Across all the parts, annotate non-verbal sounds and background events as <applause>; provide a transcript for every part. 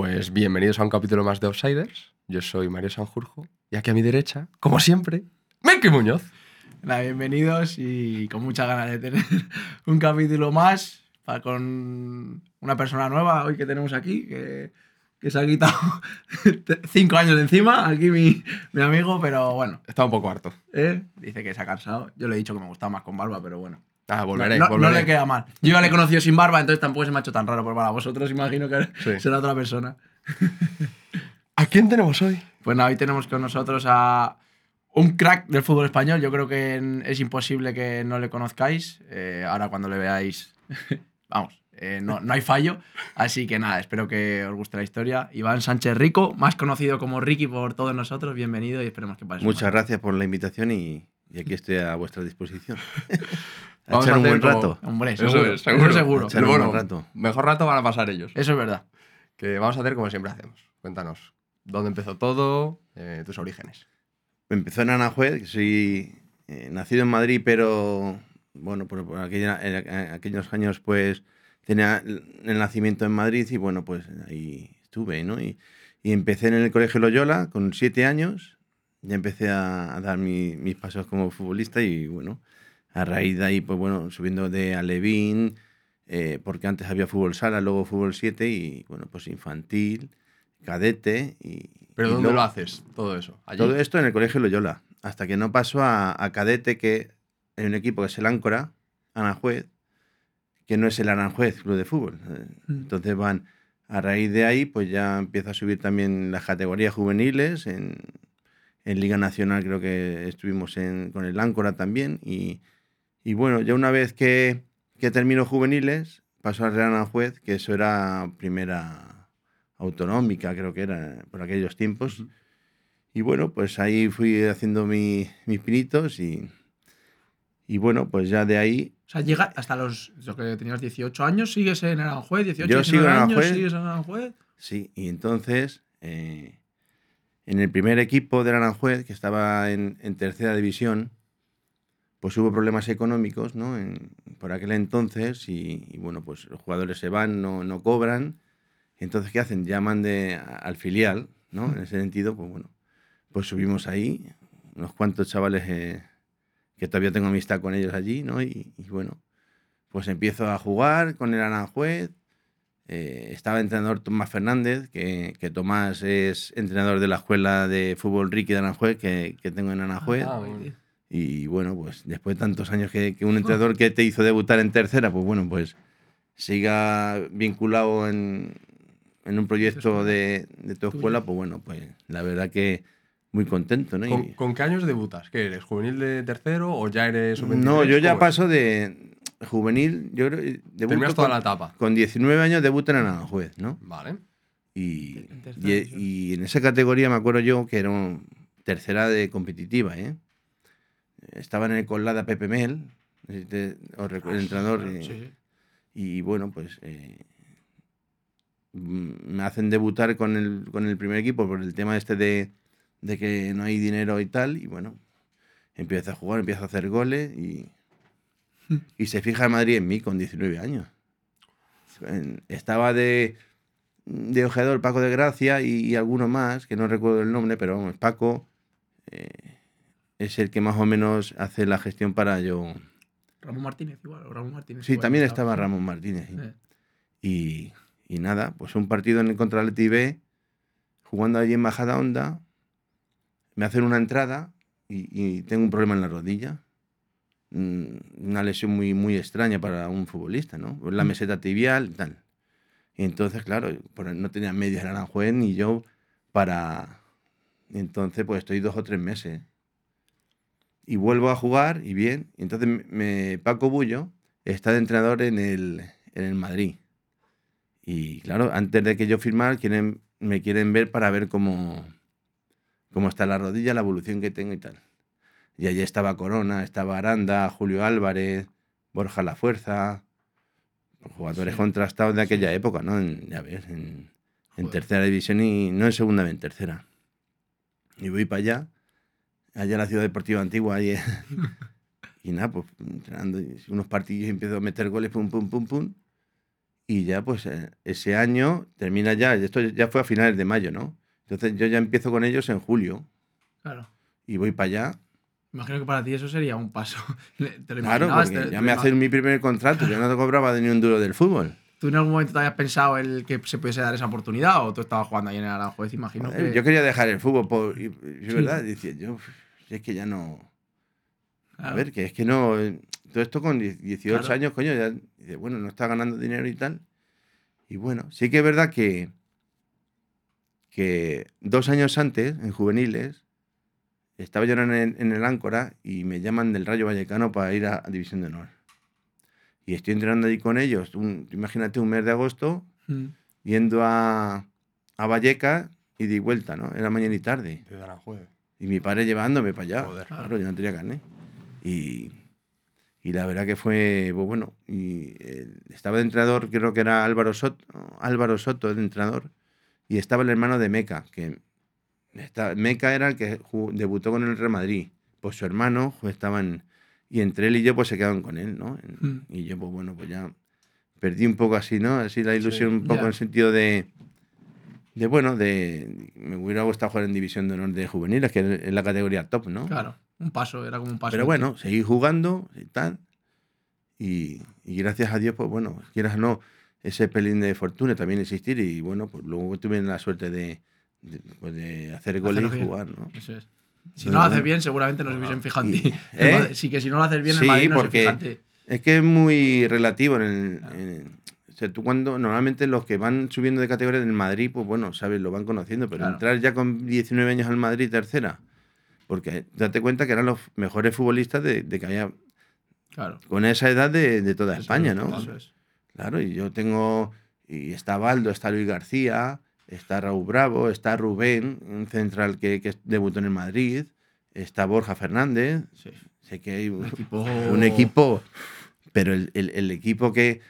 Pues bienvenidos a un capítulo más de Outsiders. Yo soy Mario Sanjurjo y aquí a mi derecha, como siempre, Meki Muñoz. Nada, bienvenidos y con muchas ganas de tener <laughs> un capítulo más para con una persona nueva hoy que tenemos aquí, que, que se ha quitado <laughs> cinco años de encima, aquí mi, mi amigo, pero bueno, Está un poco harto. ¿eh? dice que se ha cansado. Yo le he dicho que me gustaba más con barba, pero bueno. Ah, volveré, no, volveré. no le queda mal. Yo ya le he conocido sin barba, entonces tampoco se me ha hecho tan raro, pero para vosotros imagino que Sí. será otra persona. ¿A quién tenemos hoy? Pues nada, hoy tenemos con nosotros a un crack del fútbol español. Yo creo que es imposible que no le conozcáis. Eh, ahora cuando le veáis, <laughs> vamos, eh, no, no hay fallo. Así que nada, espero que os guste la historia. Iván Sánchez Rico, más conocido como Ricky por todos nosotros, bienvenido y esperemos que pases. Muchas gracias por la invitación y, y aquí estoy a vuestra disposición. <laughs> a Vamos echar a un buen como- rato. Hombre, Eso seguro. es, seguro. Eso seguro. Echar Pero un bueno, buen rato. mejor rato van a pasar ellos. Eso es verdad. Que vamos a hacer como siempre hacemos. Cuéntanos, ¿dónde empezó todo? Eh, tus orígenes. Empezó en Aranjuez, que soy eh, nacido en Madrid, pero bueno, por, por aquella- en, en aquellos años pues tenía el nacimiento en Madrid y bueno, pues ahí estuve, ¿no? Y, y empecé en el Colegio Loyola con siete años, ya empecé a, a dar mi- mis pasos como futbolista y bueno, a raíz de ahí, pues bueno, subiendo de Alevín, eh, porque antes había fútbol sala, luego fútbol 7 y bueno, pues infantil, cadete y... ¿Pero y dónde luego- lo haces todo eso? ¿Allí? todo esto en el colegio Loyola, hasta que no pasó a, a cadete, que hay un equipo que es el Áncora, Aranjuez, que no es el Aranjuez Club de Fútbol. Eh, Mm. Entonces van, a raíz de ahí, pues ya empieza a subir también las categorías juveniles. En, en Liga Nacional creo que estuvimos en- con el Áncora también. Y, y bueno, ya una vez que, que terminó juveniles, pasó al Real Aranjuez, que eso era primera autonómica, creo que era por aquellos tiempos. Y bueno, pues ahí fui haciendo mi- mis pinitos y, y bueno, pues ya de ahí O sea, llega hasta los. Lo que tenías 18 años, sigues en Aranjuez, 18, Yo sigo en 19 años, Aranjuez. sigues en Aranjuez. Sí, y entonces eh, en el primer equipo del Aranjuez, que estaba en, en tercera división, pues hubo problemas económicos, ¿no? En- por aquel entonces, y, y bueno, pues los jugadores se van, no, no cobran. Entonces, ¿qué hacen? Llaman de, a- al filial, ¿no? En ese sentido, pues bueno, pues subimos ahí, unos cuantos chavales eh, que todavía tengo amistad con ellos allí, ¿no? Y, y bueno, pues empiezo a jugar con el Aranjuez. Eh, estaba el entrenador Tomás Fernández, que, que Tomás es entrenador de la escuela de fútbol Ricky de Aranjuez, que, que tengo en Aranjuez. Ah, bien. Y bueno, pues después de tantos años que, que un entrenador que te hizo debutar en tercera, pues bueno, pues siga vinculado en, en un proyecto de, de tu escuela, pues bueno, pues la verdad que muy contento, ¿no? Y- ¿Con, con qué años debutas? ¿Qué eres? ¿Juvenil de tercero o ya eres un no, yo ya paso de juvenil, yo creo, debuto Terminas toda con, la etapa. con 19 años debuto en Aranjuez, ¿no? Vale. Y, y, en esa categoría me acuerdo yo que era un- tercera de competitiva, ¿eh? Estaba en el Colada Pepe Mel, el entrenador, Sí. y bueno, pues eh, mm, me hacen debutar con el, con el primer equipo por el tema este de, de que no hay dinero y tal, y bueno, empiezo a jugar, empiezo a hacer goles y, y se fija Madrid en mí con 19 años. Estaba de, de ojeador Paco de Gracia y, y alguno más, que no recuerdo el nombre, pero vamos, Paco eh, es el que más o menos hace la gestión para yo. Ramón Martínez igual, o Ramón Martínez. Sí, igual también estaba Ramón Martínez. sí. Eh. Y, y nada, pues un partido en el contra el B, jugando allí en Bajada Onda, me hacen una entrada y, y tengo un problema en la rodilla. Mm, Una lesión muy, muy extraña para un futbolista, ¿no? La Mm. meseta tibial y tal. Y entonces, claro, no tenía medios en Aranjuez ni yo para... entonces, pues estoy dos o tres meses. Y vuelvo a jugar y bien. Y entonces me, Paco Bullo está de entrenador en el, en el Madrid. Y claro, antes de que yo firmar, quieren, me quieren ver para ver cómo, cómo está la rodilla, la evolución que tengo y tal. Y allí estaba Corona, estaba Aranda, Julio Álvarez, Borja La Fuerza, jugadores Sí. contrastados de aquella época, ¿no? En, ya ves, en, en tercera división y no en segunda, en tercera. Y voy para allá, allá en la ciudad deportiva antigua, ahí, <laughs> y nada, pues entrenando unos partidos y empiezo a meter goles, pum, pum, pum, pum. Y ya, pues, eh, ese año termina ya, esto ya fue a finales de mayo, ¿no? Entonces yo ya empiezo con ellos en julio Claro. y voy para allá. Imagino que para ti eso sería un paso. <laughs> ¿Te lo Claro, porque ¿Te- ya te me hacen mi primer contrato, yo no te cobraba de ni un duro del fútbol. ¿Tú en algún momento te habías pensado el que se pudiese dar esa oportunidad o tú estabas jugando ahí en el Aranjuez? Imagino Joder, que... Yo quería dejar el fútbol, por, y, verdad, decía yo, "Uf, si es que ya no... A ver, que es que no... eh, Todo esto con die- 18 Claro. años, coño, ya dice, bueno, no está ganando dinero y tal. Y bueno, sí que es verdad que, que dos años antes, en juveniles, estaba yo en el, en el Áncora y me llaman del Rayo Vallecano para ir a, a División de Honor. Y estoy entrenando allí con ellos, un- imagínate un mes de agosto, Mm. yendo a, a Vallecas y de vuelta, ¿no? Era mañana y tarde. Y mi padre llevándome para allá. Joder. Claro, yo no tenía carne. Y, y la verdad que fue, pues bueno, y eh, estaba de entrenador, creo que era Álvaro Soto, Álvaro Soto, el entrenador, y estaba el hermano de Meca, que está- Meca era el que debutó con el Real Madrid. Pues su hermano pues, estaba en, y entre él y yo pues se quedaron con él, ¿no? En- Mm. Y yo, pues bueno, pues ya perdí un poco así, ¿no? Así la ilusión Sí, un poco en el sentido de, de bueno, de me hubiera gustado jugar en división de honor de juveniles, que es la categoría top, ¿no? Claro, un paso, era como un paso. Pero bueno, seguí jugando y tal. Y, y gracias a Dios, pues bueno, quieras o no, ese pelín de fortuna también existir. Y bueno, pues luego tuve la suerte de, de, pues, de hacer goles y jugar, ¿no? Eso es. Si no lo haces bien, seguramente no se hubiesen fijado en ti. ¿Eh? <laughs> Sí, que si no lo haces bien, Sí, Madrid no se porque- fija ti. Es que es muy relativo. En el, en- o sea, tú cuando, normalmente los que van subiendo de categoría en el Madrid, pues bueno, sabes, lo van conociendo. Pero Claro. entrar ya con 19 años al Madrid tercera, porque date cuenta que eran los mejores futbolistas de, de que había Claro. con esa edad de, de toda Eso España, es, ¿no? Eso es. Claro, y yo tengo. Y está Baldo, está Luis García, está Raúl Bravo, está Rubén, un central que, que debutó en el Madrid, está Borja Fernández. Sí. Sé que hay Un un, equipo. un equipo, pero el, el- el equipo que,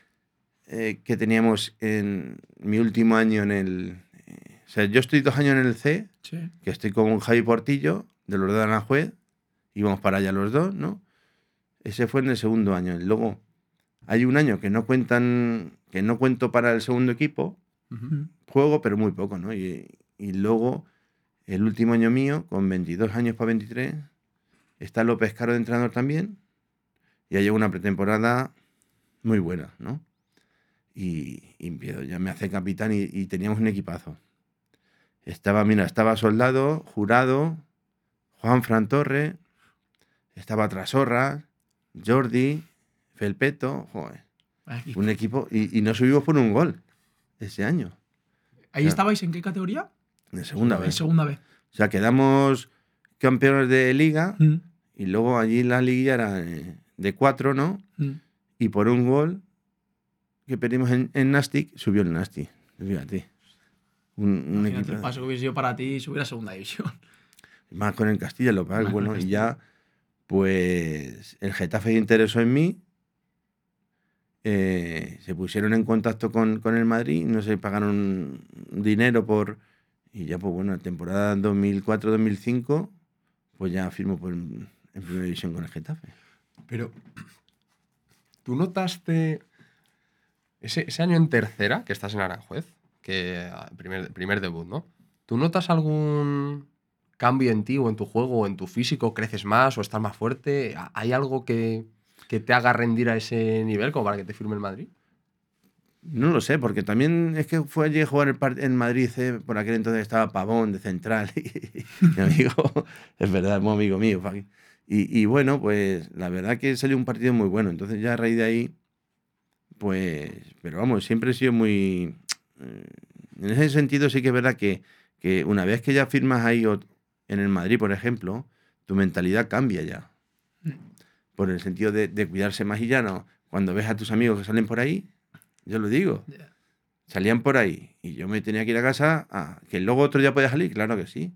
eh, que teníamos en mi último año en el. eh, o sea, yo estoy dos años en el C, Sí. que estoy con Javi Portillo, de los de Aranjuez, íbamos para allá los dos, ¿no? Ese fue en el segundo año. Luego hay un año que no cuentan, que no cuento para el segundo equipo, Mm. Juego, pero muy poco, ¿no? Y, y luego el último año mío, con 22 años para 23, está López Caro de entrenador también, y ya llevo una pretemporada muy buena, ¿no? Y, y ya me hace capitán y, y teníamos un equipazo. Estaba, mira, estaba Soldado, Jurado, Juan Fran Torre, estaba Trasorra, Jordi, Felpeto, joder, un equipo, y, y no subimos por un gol ese año, ¿Ahí Claro. estabais en qué categoría? en segunda En vez. segunda vez. O sea, quedamos campeones de liga Mm. y luego allí la liguilla era de cuatro, ¿no? Mm. Y por un gol que perdimos en, en Nastic, subió el Nastic. Fíjate. Un, un Imagínate el paso que hubiese sido para ti subir a segunda división. Más con el Castilla, lo con bueno. Y ya, pues, el Getafe se interesó en mí. Eh, se pusieron en contacto con, con el Madrid, no se pagaron dinero por. Y ya, pues bueno, temporada 2004-2005, pues ya firmo por, en primera división con el Getafe. Pero, ¿tú notaste ese, ese año en tercera, que estás en Aranjuez, que ah, primer, primer debut, ¿no? ¿Tú notas algún cambio en ti o en tu juego o en tu físico? ¿Creces más o estás más fuerte? ¿Ha- ¿Hay algo que, que te haga rendir a ese nivel como para que te firme el Madrid? No lo sé, porque también es que fue allí a jugar en Madrid, eh, por aquel entonces estaba Pavón de central, <laughs> y, mi amigo, <laughs> es verdad, muy amigo mío. Y, y bueno, pues la verdad que salió un partido muy bueno, entonces ya a raíz de ahí, pues, pero vamos, siempre he sido muy... eh, En ese sentido sí que es verdad que, que una vez que ya firmas ahí en el Madrid, por ejemplo, tu mentalidad cambia ya. Por el sentido de, de cuidarse más y ya no. Cuando ves a tus amigos que salen por ahí, yo lo digo, salían por ahí y yo me tenía que ir a casa, ah, que luego otro día podía salir, claro que sí.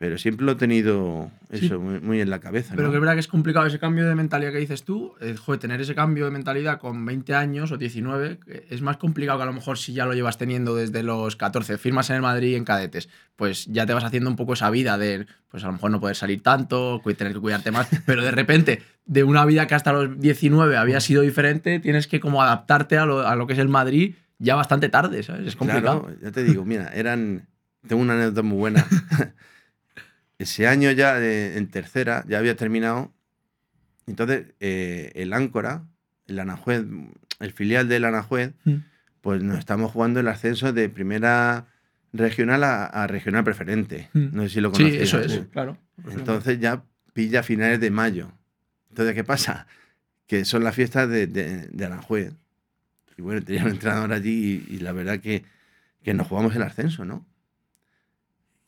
Pero siempre lo he tenido Sí. eso muy, muy en la cabeza. Pero ¿no? que es verdad que es complicado ese cambio de mentalidad que dices tú. eh, joder, tener ese cambio de mentalidad con 20 años o 19 que es más complicado que a lo mejor si ya lo llevas teniendo desde los 14. Firmas en el Madrid en cadetes. Pues ya te vas haciendo un poco esa vida de, pues a lo mejor no poder salir tanto, tener que cuidarte más. <laughs> Pero de repente, de una vida que hasta los 19 había sido diferente, tienes que como adaptarte a lo, a lo que es el Madrid ya bastante tarde, ¿sabes? Es complicado. Claro, ya te digo, mira, eran. Tengo una anécdota muy buena. <laughs> Ese año ya de- en tercera, ya había terminado. Entonces, eh, el Áncora, el Anajuez, el filial del Anajuez, Mm. pues nos estamos jugando el ascenso de primera regional a, a regional preferente. Mm. No sé si lo Sí, conocías. eso es, Sí. claro. Entonces ya pilla finales de mayo. Entonces, ¿qué pasa? Que son las fiestas de, de, de Aranjuez. Y bueno, tenía un entrenador allí y, y la verdad que, que nos jugamos el ascenso, ¿no?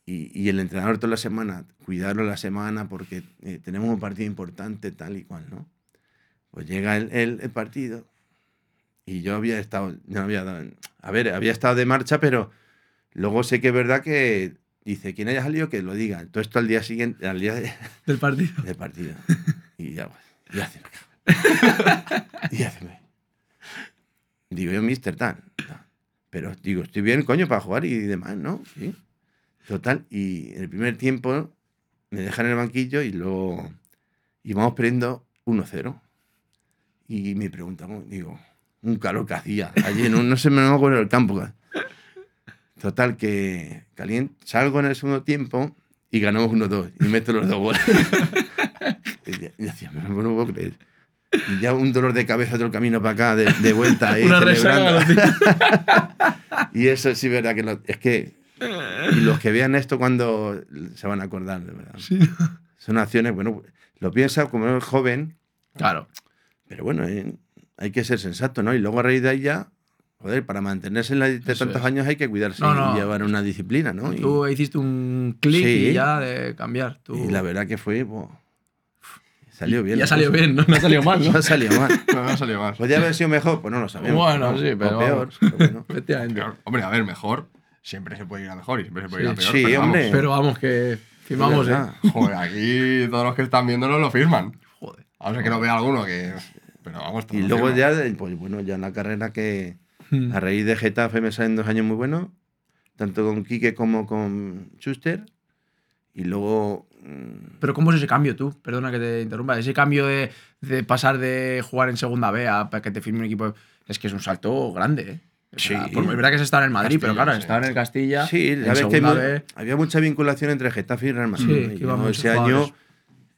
Y, y el entrenador toda la semana, cuidarlo la semana porque eh, tenemos un partido importante, tal y cual, ¿no? Pues llega el, el- el partido y yo había estado, no había dado, a ver, había estado de marcha, pero luego sé que es verdad que dice, quien haya salido que lo diga. Todo esto al día siguiente, al día de, <laughs> Del partido. de partido. <laughs> Y ya, pues, ya. Y ya se me. Digo yo, mister, tal. Pero digo, estoy bien, coño, para jugar y demás, ¿no? Sí. Total, y en el primer tiempo me dejan en el banquillo y luego íbamos perdiendo 1-0. Y me preguntan, digo, un calor que hacía. Allí un, no sé, me acuerdo del campo. Total, que caliente, salgo en el segundo tiempo y ganamos 1-2 y meto los dos goles. <laughs> y decía, no, no lo puedo creer. Y ya un dolor de cabeza todo el camino para acá, de, de vuelta ahí, <laughs> Una celebrando. <laughs> y eso sí verdad que lo- es que y los <laughs> que vean esto cuando se van a acordar, de verdad. Son acciones, bueno, lo piensa como es joven, Claro. pero bueno, eh, hay que ser sensato, ¿no? Y luego a raíz de ahí ya, joder, para mantenerse en la de tantos es. años hay que cuidarse No, no. y llevar una disciplina, ¿no? Y, Tú hiciste un clic Sí. y ya de cambiar. Tú... y la verdad que fue, bo, salió bien. Ya salió cosa. bien, ¿no? No ha salido mal, <laughs> <laughs> ¿no? No salió mal. No, no salió más. Podría haber sido mejor, pues no lo sabemos. Bueno, ¿no? sí, O pero peor, vamos. pero bueno. Efectivamente. Peor. Hombre, a ver, mejor. Siempre se puede ir a mejor y siempre se puede ir a peor. Sí, pero vamos. hombre. Pero vamos, que firmamos, ¿eh? Joder, aquí todos los que están viéndolo lo firman. Joder. A no ser que lo vea alguno que. Pero vamos, Y luego firman. ya, pues bueno, ya en la carrera que Mm. a raíz de Getafe me salen dos años muy buenos, tanto con Quique como con Schuster. Y luego, mm, Pero ¿cómo es ese cambio tú? Perdona que te interrumpa. Ese cambio de, de pasar de jugar en segunda B a para que te firme un equipo. Es que es un salto grande, ¿eh? Sí. por- es verdad que se estaba en el Madrid, pero claro, sí. estaba en el Castilla. sí, en sabes que había mucha vinculación entre Getafe y Real Madrid. Sí, ese año,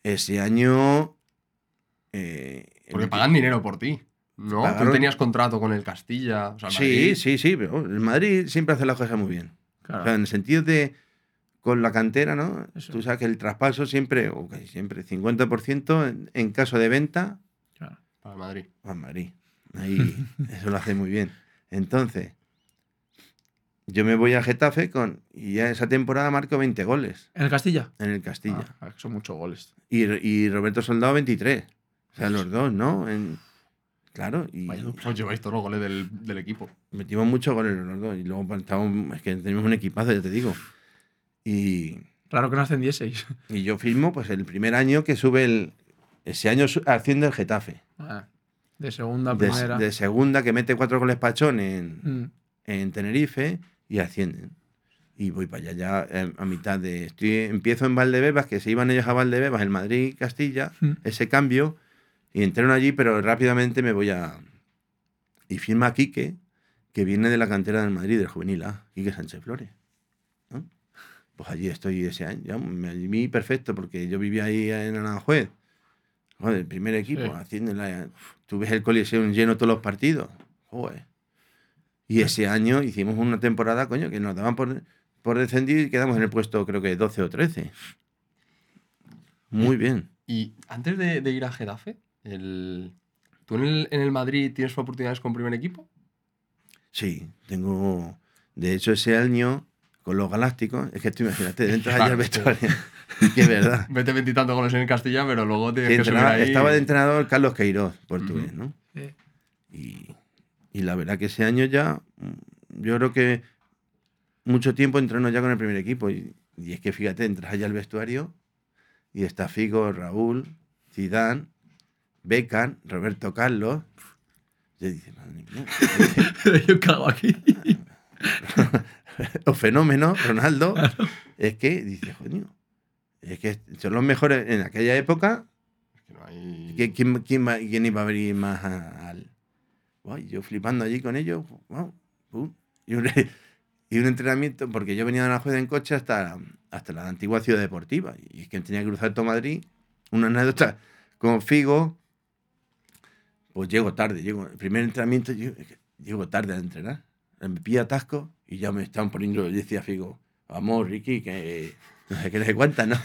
ese año, eh, Porque pagan dinero por ti. ¿No? Tú tenías contrato con el Castilla. O sea, Sí, Madrid- sí, sí, pero el Madrid siempre hace las cosas muy bien. Claro. O sea, en el sentido de con la cantera, ¿no? Eso. Tú sabes que el traspaso siempre, o casi siempre, 50% en, en caso de venta, claro. Para el Madrid. va a Madrid. Ahí, <laughs> eso lo hace muy bien. Entonces, yo me voy a Getafe con, y ya esa temporada marco 20 goles ¿En el Castilla? en el Castilla. Ah, son muchos goles. Y, y Roberto Soldado 23. O sea, los dos, ¿no? En- claro, y Vaya. Os lleváis todos los goles del, del equipo. metimos muchos goles los dos. Y luego estábamos- es que tenemos un equipazo, ya te digo. Y, Claro que no ascendieseis. y yo firmo pues el primer año que sube el... Ese año haciendo el Getafe. Ah, De segunda a primera. de segunda que mete cuatro goles Pachón en, Mm. en Tenerife y ascienden. Y voy para allá ya eh, a mitad de... Estoy, empiezo en Valdebebas, que se iban ellos a Valdebebas, el Madrid, Castilla, Mm. ese cambio, y entreno allí, pero rápidamente me voy a... Y firma Quique, que viene de la cantera del Madrid, del juvenil A, Quique Sánchez Flores. ¿no? Pues allí estoy ese año, ya, me perfecto, porque yo vivía ahí en Aranjuez, joder, el primer equipo, Sí. haciendo la... Tú ves el Coliseum lleno todos los partidos, joder. Y ese año hicimos una temporada, coño, que nos daban por, por descendir y quedamos en el puesto, creo que 12 o 13. Muy bien. Y antes de, de ir a Getafe, el... ¿tú en el, en el Madrid tienes oportunidades con primer equipo? Sí, tengo. De hecho, ese año, con los galácticos, es que tú imagínate, dentro de allá al vestuario. <laughs> que verdad. Vete veintitantos goles en el Castilla, pero luego tienes Que que subir entrenaba- ahí. estaba de entrenador Carlos Queiroz, portugués. ¿no? Sí. Y, y la verdad que ese año ya, mm, yo creo que mucho tiempo entreno ya con el primer equipo. Y, Y es que fíjate, entras allá al vestuario y está Figo, Raúl, Zidane, Beckham, Roberto Carlos. Yo dice, madre mía. <laughs> Yo cago aquí. <laughs> o fenómeno, Ronaldo. Es que dice, coño, es que son los mejores en aquella época. Es que no hay... ¿Quién, quién, iba a venir más al.? Yo flipando allí con ellos. pum, y, un, <laughs> y un entrenamiento, porque yo venía de Aranjuez en coche hasta, hasta la antigua ciudad deportiva. Y es que tenía que cruzar todo Madrid. Una anécdota con Figo. Pues llego tarde, llego. El primer entrenamiento, llego, llego tarde a entrenar. Me pilla atasco y ya me estaban poniendo. Yo decía Figo, vamos, Ricky, que <laughs> no sé qué les cuenta, ¿no?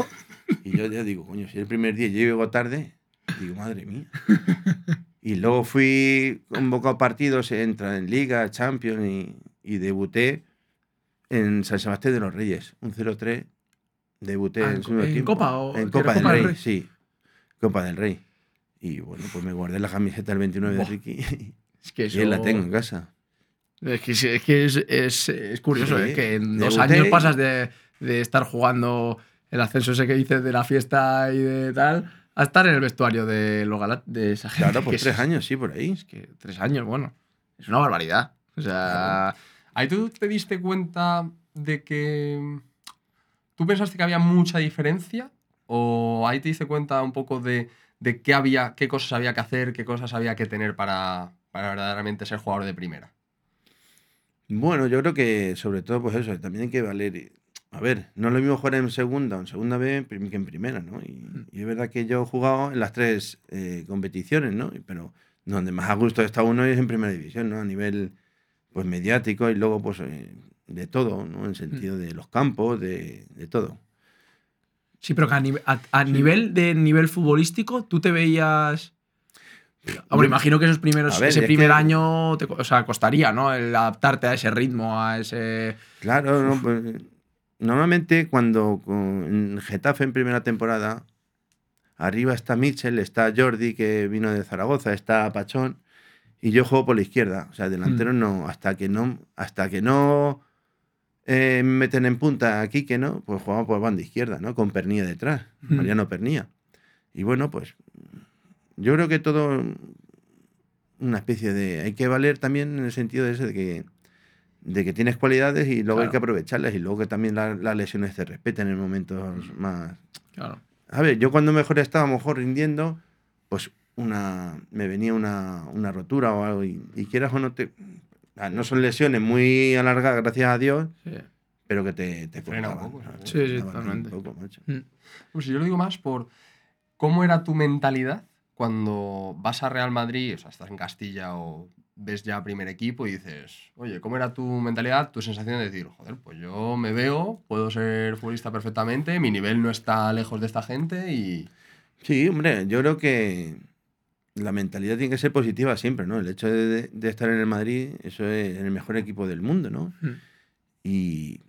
Y yo ya digo, coño, si el primer día yo llego tarde, digo, madre mía. <laughs> Y luego fui convocado a partidos, entra en Liga, Champions y, y debuté en San Sebastián de los Reyes, un 0-3. Debuté Ah, en, en en. Copa o- En ¿que era Copa del Copa del Rey, Rey? sí. Copa del Rey. Y bueno, pues me guardé la camiseta del 29 Buah. de Ricky <laughs> Es que y eso... ahí la tengo en casa. Es que, es, es, es- curioso, Sí, ¿eh? que en dos años y- pasas de, de estar jugando el ascenso ese que dices de la fiesta y de tal, a estar en el vestuario de, los Galat- de esa gente. Claro, pues es- tres años, sí, por ahí. Es que tres años, bueno, es una barbaridad. O sea, ¿Ahí tú te diste cuenta de que tú pensaste que había mucha diferencia? ¿O ahí te diste cuenta un poco de, de qué había, qué cosas había que hacer, qué cosas había que tener para, para verdaderamente ser jugador de primera? Bueno, yo creo que sobre todo, pues eso, también hay que valer. A ver, no es lo mismo jugar en segunda o en segunda B que en primera, ¿no? Y, y es verdad que yo he jugado en las tres eh, competiciones, ¿no? Pero donde más a gusto está uno es en primera división, ¿no? A nivel pues mediático y luego pues eh, de todo, ¿no? En sentido de los campos, de, de todo. sí, pero que a, nive- a- a nivel de nivel futbolístico, tú te veías. Hombre, Yo- imagino que esos primeros, ver, ese es primer que- año te o sea, costaría, ¿no? El adaptarte a ese ritmo, a ese. Claro, no, pues, normalmente cuando en Getafe en primera temporada, arriba está Mitchell, está Jordi que vino de Zaragoza, está Pachón y yo juego por la izquierda, o sea, delantero no, hasta que no, hasta que no eh, meten en punta aquí que no, pues jugamos por banda izquierda, ¿no? Con Pernilla detrás, Mm. Mariano Pernilla. Y bueno, pues yo creo que todo una especie de hay que valer también en el sentido de ese de que de que tienes cualidades y luego hay Claro. que aprovecharlas y luego que también la- las lesiones te respeten en momentos más Claro. a ver, yo cuando mejor estaba, a lo mejor rindiendo, pues una, me venía una, una rotura o algo. Y, y quieras o no te. ah, No son lesiones muy alargadas, gracias a Dios, Sí. pero que te, te Frena un poco, ¿sabes? sí. Sí, Te totalmente. Un poco, macho. Mm. Pues yo lo digo más por cómo era tu mentalidad cuando vas a Real Madrid, o sea, estás en Castilla o ves ya primer equipo y dices, oye, ¿cómo era tu mentalidad, tu sensación de decir, joder, pues yo me veo, puedo ser futbolista perfectamente, mi nivel no está lejos de esta gente y... Sí, hombre, yo creo que la mentalidad tiene que ser positiva siempre, ¿no? El hecho de, de estar en el Madrid, eso es en el mejor equipo del mundo, ¿no? Mm. Y,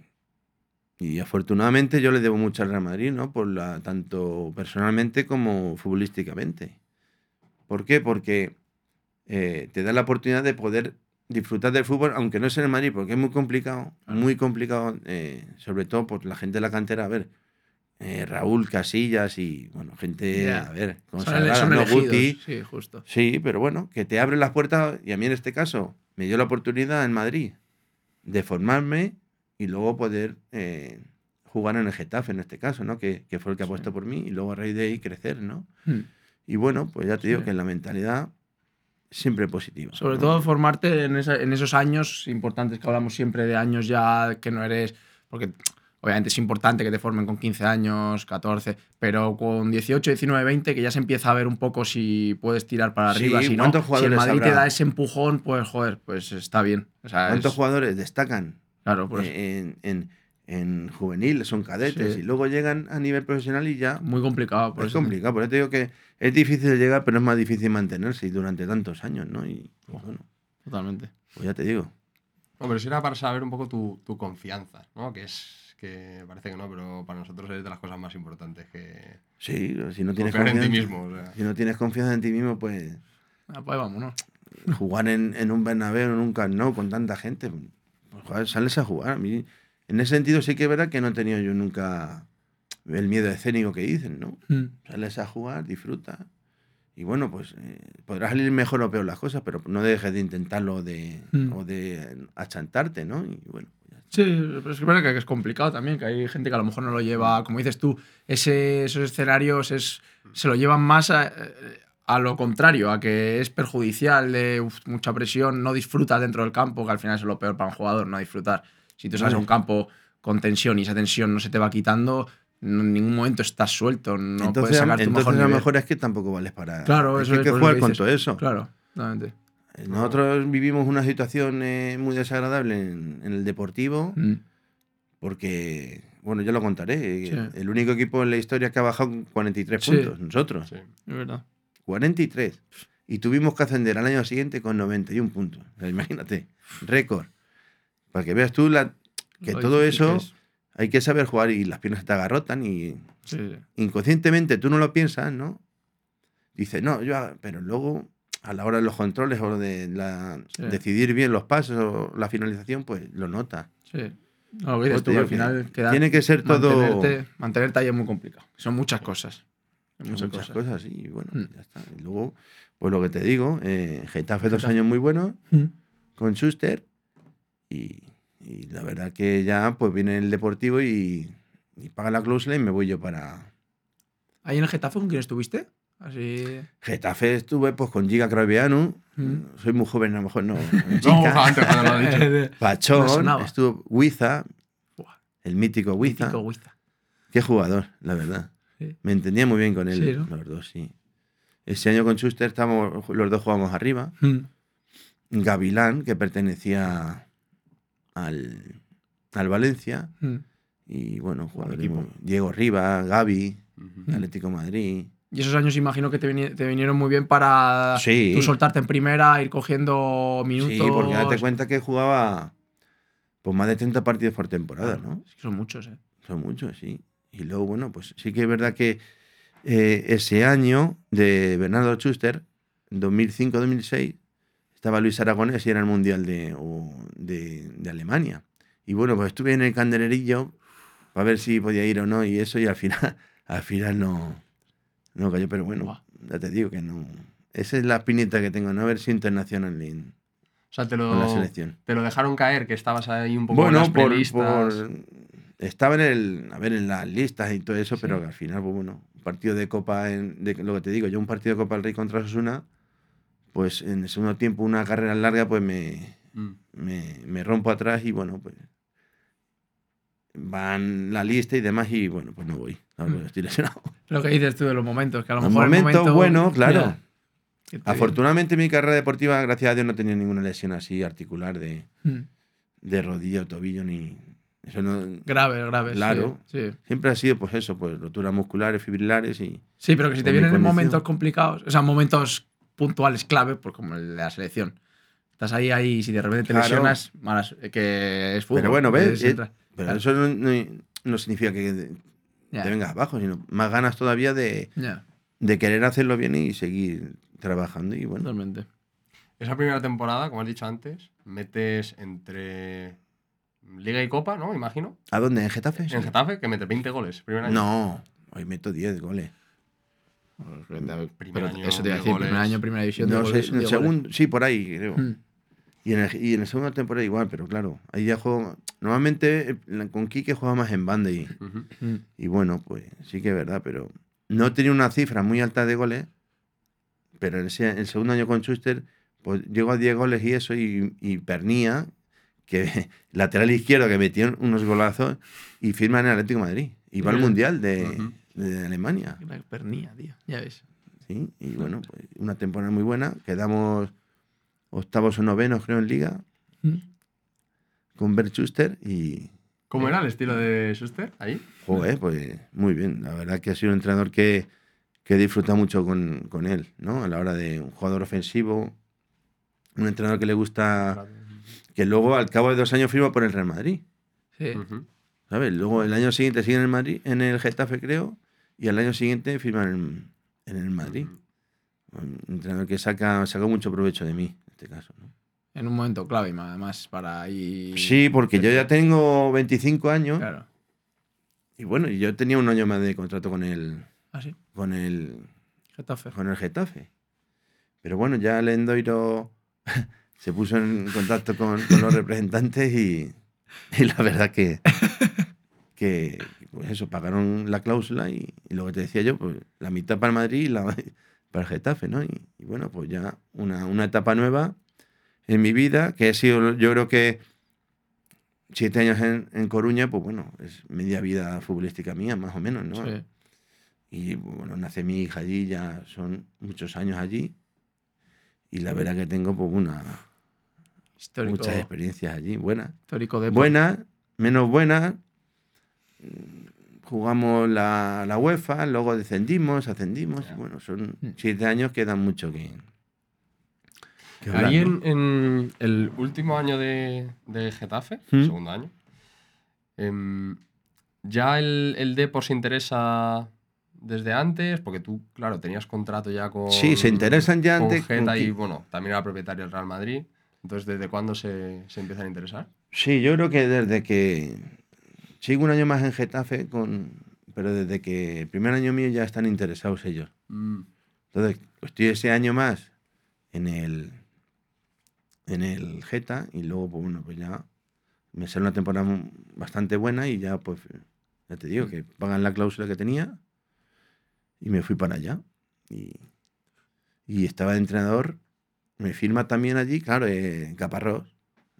y afortunadamente yo le debo mucho al Real Madrid, ¿no? Por la, tanto personalmente como futbolísticamente. ¿Por qué? Porque eh, te da la oportunidad de poder disfrutar del fútbol, aunque no es en el Madrid, porque es muy complicado, muy complicado, eh, sobre todo por la gente de la cantera. A ver, eh, Raúl Casillas y, bueno, gente, Ya. a ver, consagrada, son ¿no? Guti, Sí, justo. Sí, pero bueno, que te abren las puertas y a mí en este caso me dio la oportunidad en Madrid de formarme y luego poder eh, jugar en el Getafe en este caso, ¿no? Que, que fue el que Sí. apostó por mí y luego a raíz de ahí crecer, ¿no? Mm. Y bueno, pues ya te digo Sí. que la mentalidad siempre positiva. Sobre todo formarte en, esa- en esos años importantes que hablamos siempre de años ya que no eres. Porque obviamente es importante que te formen con 15 años, 14, pero con 18, 19, 20, que ya se empieza a ver un poco si puedes tirar para Sí, arriba. Si no, ¿cuántos si el Madrid te da ese empujón, pues joder, pues está bien. O sea, ¿Cuántos es- jugadores destacan Claro, en, en, en juvenil, son cadetes Sí. y luego llegan a nivel profesional y ya muy complicado. Por es eso. complicado. Por eso te digo que es difícil llegar, pero es más difícil mantenerse y durante tantos años, ¿no? Y pues, bueno, Totalmente. pues ya te digo. No, pero si era para saber un poco tu, tu confianza, ¿no? Que es que parece que no, pero para nosotros es de las cosas más importantes que Sí, si no tienes confiar en confianza, ti mismo. o sea. si no tienes confianza en ti mismo, pues Ah, pues vámonos. jugar en, en un Bernabéu, en un Camp Nou con tanta gente, pues joder, sales a jugar. A mí en ese sentido sí que es verdad que no he tenido yo nunca el miedo escénico que dicen, ¿no? Mm. Sales a jugar, disfruta. Y bueno, pues eh, podrá salir mejor o peor las cosas, pero no dejes de intentarlo de, Mm. o de achantarte, ¿no? Y bueno. Sí, pero es verdad que es complicado también, que hay gente que a lo mejor no lo lleva, como dices tú, ese- esos escenarios es, se lo llevan más a, a lo contrario, a que es perjudicial, de uf, mucha presión, no disfrutas dentro del campo, que al final es lo peor para un jugador, no disfrutar. Si tú sales a un campo con tensión y esa tensión no se te va quitando, en ningún momento estás suelto, no puedes entonces, sacar tu entonces mejor a lo nivel. mejor es que tampoco vales para. Claro, es eso que hay es que jugar que con todo eso. Claro, totalmente. Eh, Nosotros vivimos una situación eh, muy desagradable en, en el deportivo Mm. porque, bueno, yo lo contaré. eh, Sí. El único equipo en la historia que ha bajado con 43 Sí. puntos, nosotros. Sí. Es verdad. 43. Y tuvimos que ascender al año siguiente con 91 puntos. Imagínate, récord. Para que veas tú la, que todo eso que es. hay que saber jugar y las piernas te agarrotan y Sí, sí. inconscientemente tú no lo piensas, ¿no? Dices, no, yo, hago", pero luego a la hora de los controles o de la- Sí. decidir bien los pasos o la finalización, pues lo notas. Sí. No, que Pues tú, que al que final queda- Tiene que ser todo mantenerte, mantenerte ahí es muy complicado. Son muchas cosas. Muchas, muchas, cosas. y bueno, Mm. ya está. Y luego, pues lo que te digo, eh, Getafe dos Getafe. años muy buenos Mm. con Schuster y, y la verdad que ya pues viene el Deportivo y, y paga la cláusula y me voy yo para ¿Ahí en el Getafe con quién estuviste? Así. Getafe. Estuve pues con Giga Craviano, Mm. soy muy joven, a lo mejor no. <laughs> No, Chica, antes cuando lo dicho. <laughs> Me Pachón, estuvo Buah, el mítico Huiza. mítico Huiza. Qué jugador, la verdad. Sí. Me entendía muy bien con él, Sí, ¿no? los dos, sí. Ese año con Schuster estábamos, los dos jugábamos arriba. Mm. Gavilán, que pertenecía al, al Valencia. Mm. Y bueno, jugadores Diego Riva, Gavi, Ujú. Atlético Madrid. Y esos años imagino que te, te vinieron muy bien para Sí. tú soltarte en primera, ir cogiendo minutos. Sí, porque date cuenta que jugaba pues más de 30 partidos por temporada, ¿no? Es que son muchos, ¿eh? Son muchos, sí. Y luego, bueno, pues sí que es verdad que eh, ese año de Bernardo Schuster, 2005-2006, estaba Luis Aragonés y era el Mundial de, o- de, de Alemania. Y bueno, pues estuve en el candelerillo para ver si podía ir o no y eso, y al final, <laughs> al final no, no cayó. Pero bueno, ya te digo que no. Esa es la espinita que tengo, no haber sido internacional en- O sea, te con la lo, selección. te lo dejaron caer, que estabas ahí un poco en Bueno, las por, por- estaba en el, a ver, en las listas y todo eso, Sí. pero al final, pues bueno, un partido de Copa, en- de lo que te digo, yo un partido de Copa del Rey contra Osasuna, pues en el segundo tiempo, una carrera larga, pues me, Mm. me, me rompo atrás y bueno, pues van la lista y demás y bueno, pues no voy. Mm. estoy lesionado. <laughs> Lo que dices tú de los momentos, que a lo mejor el momento, bueno, claro. Afortunadamente mi carrera deportiva, gracias a Dios, no tenía ninguna lesión así articular de, Mm. de rodilla o tobillo ni... Eso no, Grave, grave. Claro. Sí, sí. Siempre ha sido, pues eso, pues roturas musculares, fibrilares y. Sí, pero que si te vienen en momentos complicados, o sea, momentos puntuales clave, pues como el de la selección. Estás ahí, ahí, y si de repente te Claro. lesionas, malas, que es fútbol. Pero bueno, ves, eh. Pero Claro. eso no, no- no significa que te Ya, vengas abajo, sino más ganas todavía de, ya, de querer hacerlo bien y seguir trabajando. Y bueno, totalmente. Esa primera temporada, como has dicho antes, metes entre Liga y Copa, ¿no? Imagino. ¿a dónde? ¿En Getafe? En Getafe, que metes 20 goles. Primer año. No, hoy meto 10 goles. Pero año, eso te iba a decir, goles. primer año, primera división. No goles, en el segundo, sí, por ahí, creo. Mm. Y en, el, y en la segunda temporada igual, pero claro, ahí ya juego. Normalmente eh, con Quique juega más en banda y, Ujú. Mm. Y bueno, pues sí que es verdad, pero no tenía una cifra muy alta de goles, pero en ese- el segundo año con Schuster, pues llegó a 10 goles y eso, y, y Pernía, que <laughs> lateral izquierdo, que metió unos golazos, y firma en el Atlético de Madrid. Y va al. Mundial de. De Alemania. La pernía, tío. Ya ves. ¿sí? Y bueno, pues una temporada muy buena. Quedamos octavos o novenos, creo, en Liga, Mm. con Bert Schuster, y, ¿Cómo era el estilo de Schuster ahí? Joder, pues muy bien. La verdad que ha sido un entrenador que, que disfruta mucho con, con él, ¿no? A la hora de un jugador ofensivo, un entrenador que le gusta, que luego al cabo de dos años firma por el Real Madrid, Sí. ¿sabes? Luego el año siguiente sigue en el Madrid, en el Getafe creo, y al año siguiente firma en, en el Madrid. Un entrenador que saca, sacó mucho provecho de mí, en este caso, ¿no? En un momento clave, además, para ir. Sí, porque yo ya tengo 25 años Claro. y bueno, yo tenía un año más de contrato con el, Ah, sí. con el, Getafe. con el Getafe. Pero bueno, ya el Endoiro <laughs> se puso en contacto con, con los representantes y, y la verdad que, que pues eso, pagaron la cláusula y, y lo que te decía yo, pues la mitad para el Madrid y la para el Getafe, ¿no? Y, y bueno, pues ya una, una etapa nueva en mi vida, que he sido, yo creo que siete años en, en Coruña, pues bueno, es media vida futbolística mía, más o menos, ¿no? Sí. Y bueno, nace mi hija allí, ya son muchos años allí. Y la verdad que tengo pues una, Histórico, muchas experiencias allí, buenas. histórico de Buenas, menos buenas. Jugamos la, la UEFA, luego descendimos, ascendimos. Bueno, son Mm. siete años que dan mucho que. que hablar, Ahí ¿no? en, en el último año de, de Getafe, ¿Mm? segundo año, em, ya el, el Depor se interesa desde antes, porque tú, claro, tenías contrato ya con. Sí, se interesan ya con antes. con Geta y, bueno, también era propietario del Real Madrid. Entonces, ¿desde cuándo se, se empiezan a interesar? Sí, yo creo que desde que. Sigo un año más en Getafe, con, pero desde que el primer año mío ya están interesados ellos. Mm, Entonces, estoy ese año más en el en el Geta y luego, pues bueno, pues ya me sale una temporada bastante buena y ya, pues, ya te digo, que pagan la cláusula que tenía y me fui para allá. Y, y estaba de entrenador, me firma también allí, claro, eh, Caparrós,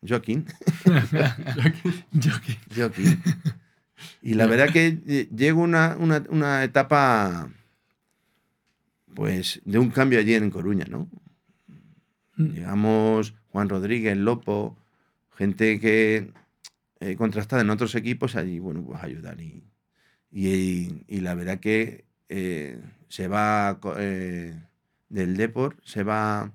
Joaquín, <laughs> Joaquín. Joaquín. Y la verdad que eh, llego una, una, una etapa, pues, de un cambio allí en Coruña, ¿no? Mm. Llegamos Juan Rodríguez, Lopo, gente que eh, contrastada en otros equipos allí, bueno, pues ayudar. Y, y, y la verdad que eh, se va eh, del Depor, se va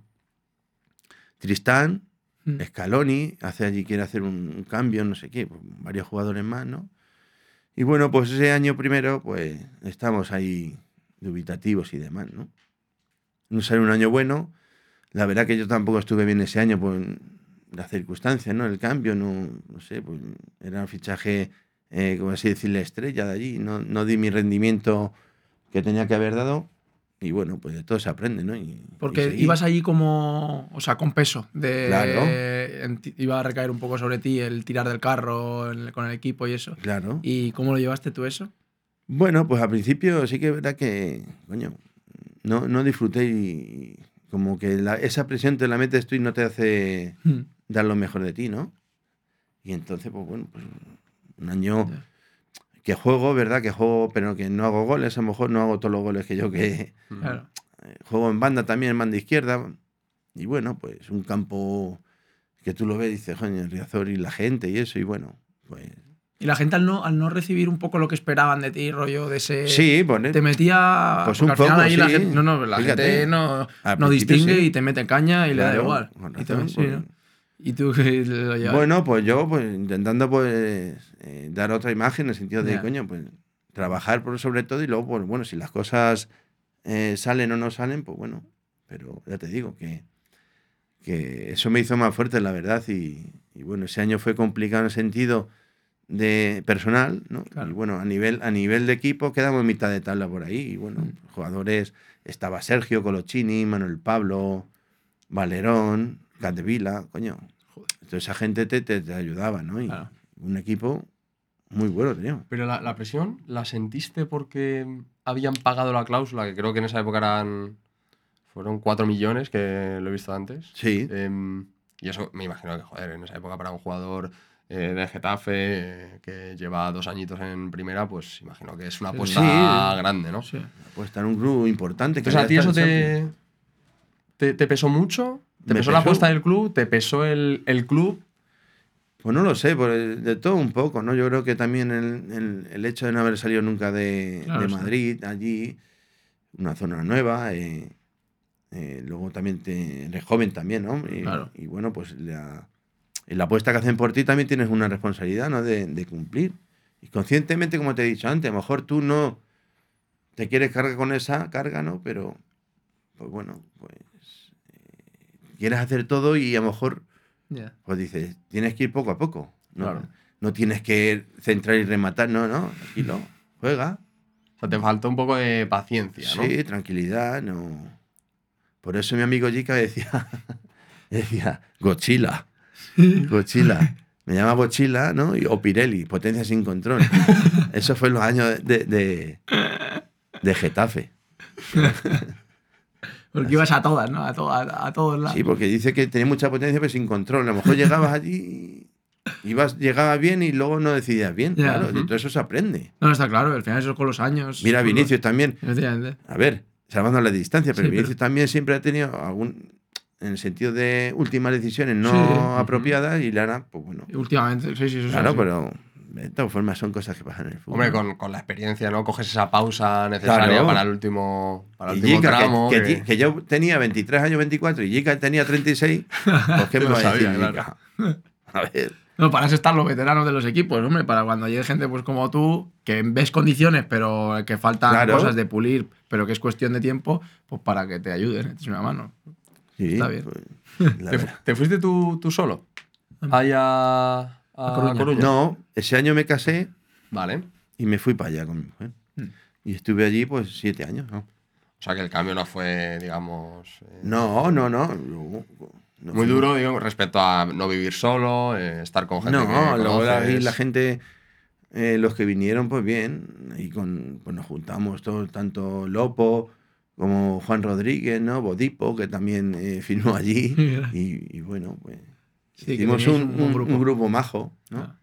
Tristán, Mm. Scaloni, hace allí, quiere hacer un, cambio, no sé qué, pues, varios jugadores más, ¿no? Y bueno, pues ese año primero, pues estamos ahí dubitativos y demás, ¿no? No sale un año bueno. La verdad que yo tampoco estuve bien ese año por las circunstancias, ¿no? El cambio, no, no sé, pues era un fichaje, eh, como así decirle, estrella de allí. No, no di mi rendimiento que tenía que haber dado. Y bueno, pues de todo se aprende, ¿no? Y- y Porque seguí. ibas allí como, o sea, con peso. De, Claro. en iba a recaer un poco sobre ti el tirar del carro el- con el equipo y eso. Claro. ¿Y cómo lo llevaste tú eso? Bueno, pues al principio sí que es verdad que, coño, no, no disfruté y como que la- esa presión te la metes tú y no te hace Mm. dar lo mejor de ti, ¿no? Y entonces, pues bueno, pues un año Ya. Que juego, ¿verdad? Que juego, pero que no hago goles, a lo mejor no hago todos los goles que yo que. Claro. eh, juego en banda también, en banda izquierda. Y bueno, pues un campo que tú lo ves y dices, coño, el Riazor y la gente y eso, y bueno, pues... Y la gente al no, al no recibir un poco lo que esperaban de ti, rollo de ese... sí, pues, Te metía... Pues un poco, ahí la sí. gente, no, no, la Fíjate. gente no, no distingue sí. y te mete caña y le da Claro, igual. con Y, te- razón, sí, pues, ¿no? Y tú lo llevas. Bueno, pues yo pues intentando pues eh, dar otra imagen en el sentido de, coño, pues trabajar por sobre todo y luego, pues bueno, si las cosas eh, salen o no salen, pues bueno, pero ya te digo que, que eso me hizo más fuerte, la verdad, y, y bueno, ese año fue complicado en el sentido de personal, ¿no? Claro. Y bueno, a nivel, a nivel de equipo quedamos en mitad de tabla por ahí, y bueno, Mm. jugadores, estaba Sergio Colochini, Manuel Pablo, Valerón, Candevila, coño. Joder. Entonces esa gente te, te, te ayudaba, ¿no? Y Claro. un equipo muy bueno teníamos. Pero la, la presión, ¿la sentiste porque habían pagado la cláusula? Que creo que en esa época eran. Fueron 4 millones, que lo he visto antes. Sí, Em, y eso me imagino que, joder, en esa época para un jugador eh, de Getafe eh, que lleva dos añitos en primera, pues imagino que es una apuesta Sí. grande, ¿no? Sí. pues estar en un club importante. que Entonces, ¿a ti eso te, te pesó mucho? ¿Te Me pesó, la pesó. apuesta del club? ¿Te pesó el, el club? Pues no lo sé, pues de todo un poco, ¿no? Yo creo que también el, el- hecho de no haber salido nunca de, Claro, de sí. Madrid, allí, una zona nueva, eh, eh, luego también te, eres joven también, ¿no? Y, Claro. y bueno, pues la, la apuesta que hacen por ti también tienes una responsabilidad, ¿no? De, de cumplir. Y conscientemente, como te he dicho antes, a lo mejor tú no te quieres cargar con esa carga, ¿no? Pero, pues bueno, pues eh, quieres hacer todo y a lo mejor Ya. Pues dices, tienes que ir poco a poco. No, Claro. no tienes que centrar y rematar, no, no, tranquilo, juega. O sea, te faltó un poco de paciencia, ¿no? Sí, tranquilidad, no. Por eso mi amigo Jica decía, <laughs> decía, Gochila, Gochila. Me llama Bochila, ¿no? Y- O Pirelli, potencia sin control. <laughs> Eso fue en los años de, de, de Getafe. <laughs> Porque ibas a todas, ¿no? A, to- a, a todos lados. Sí, porque dice que tenía mucha potencia pero sin control. A lo mejor llegabas allí, y ibas, llegabas bien y luego no decidías bien. Claro, Ujú. todo eso se aprende. No, está claro, al final eso con los años. Mira, con los- Vinicius también. A ver, salvando la distancia, pero Sí, pero- Vinicius también siempre ha tenido algún. En el sentido de últimas decisiones no Sí, apropiadas y Lara, pues bueno. Últimamente, sí, sí, eso es Claro, pero de todas formas son cosas que pasan en el fútbol. Hombre, con, con la experiencia, ¿no? Coges esa pausa necesaria Claro. para el último, para el Y último tramo. que, que- ti- que yo tenía 23 años, 24 y Jica tenía 36, pues ¿qué <laughs> me Lo va a decir? <laughs> A ver, No, para eso están los veteranos de los equipos, hombre, para cuando llegue gente pues como tú, que ves condiciones, pero que faltan Claro. cosas de pulir, pero que es cuestión de tiempo, pues para que te ayuden, eches una mano. sí, Está bien. pues, ¿Te, te fuiste tú, tú solo? Ahí a, a, A Coruña. Coruña. No, ese año me casé Vale. y me fui para allá con mi mujer. Hmm. Y estuve allí pues siete años, ¿no? O sea que el cambio no fue, digamos. eh, No, no, no. luego- no muy duro, digo, respecto a no vivir solo, eh, estar con gente No, que luego la, la gente, eh, los que vinieron, pues bien, y con, pues nos juntamos todos, tanto Lopo como Juan Rodríguez, ¿no? Bodipo, que también eh, <laughs> firmó allí. <laughs> Y, y bueno, pues Sí, hicimos un, un buen un- grupo. un grupo majo, ¿no? Ah.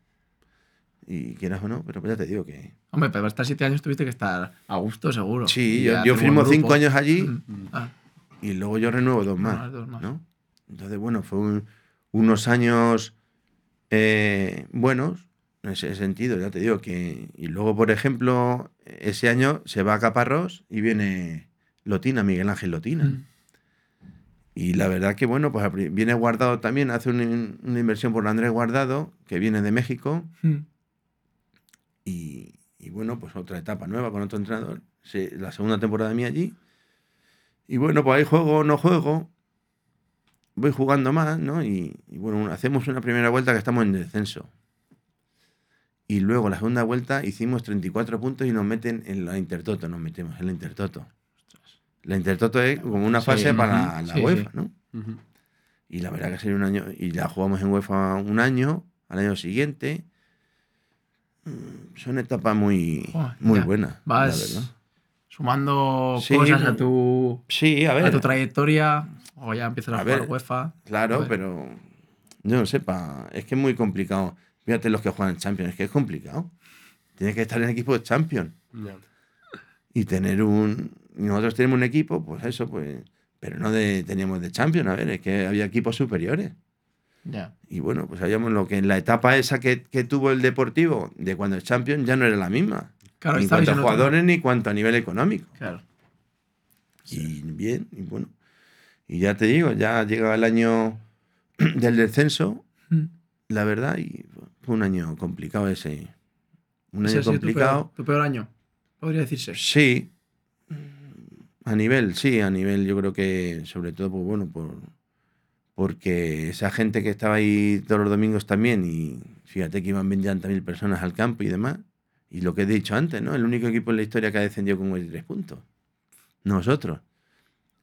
Y quieras o no, pero pues ya te digo que... Hombre, para estar siete años tuviste que estar a gusto, seguro. Sí, yo, yo firmo cinco años allí Mm. Ah, y luego yo renuevo dos más, más, dos más. ¿no? Entonces, bueno, fue un- unos años eh, buenos en ese sentido, ya te digo que... Y luego, por ejemplo, ese año se va a Caparrós y viene Lotina, Miguel Ángel Lotina. Mm. Y la verdad que, bueno, pues viene Guardado también, hace un- una inversión por Andrés Guardado, que viene de México, Mm. y, y bueno, pues otra etapa nueva con otro entrenador. La segunda temporada mía allí. Y bueno, pues ahí juego no juego. Voy jugando más, ¿no? Y, y bueno, hacemos una primera vuelta que estamos en descenso. Y luego la segunda vuelta hicimos 34 puntos y nos meten en la Intertoto, nos metemos en la Intertoto. La Intertoto es como una Sí, fase para la sí, UEFA. ¿no? Y la verdad que sería un año. Y ya jugamos en UEFA un año, al año siguiente. Mm, Son etapas muy, Joder, muy ya. buenas, Vas la verdad. sumando Sí, cosas a tu, Sí, a a ver. tu trayectoria, o ya empiezas a, A jugar ver. UEFA. Claro, Joder. pero. Yo no sé, pa- es que es muy complicado. Fíjate los que juegan en Champions, es que es complicado. Tienes que estar en equipo de Champions y tener un. Nosotros tenemos un equipo, pues eso, pues. Pero no de, teníamos de Champions, a ver, es que había equipos superiores. Ya. Y bueno, pues sabíamos lo que en la etapa esa que, que tuvo el Deportivo de cuando es Champions ya no era la misma. Claro, ni en cuanto a en otro- jugadores ni cuanto a nivel económico. Claro. Y bien, y bueno. Y ya te digo, ya llega el año <clears throat> del descenso, Mm. la verdad, y fue un año complicado ese. Un Ese año sido tu complicado. peor, tu peor año, podría decirse. Sí. A nivel, sí, a nivel yo creo que sobre todo, pues bueno, por, porque esa gente que estaba ahí todos los domingos también, y fíjate que iban 20.000 personas al campo y demás, y lo que he dicho antes, ¿no? El único equipo en la historia que ha descendido con 23 puntos. Nosotros,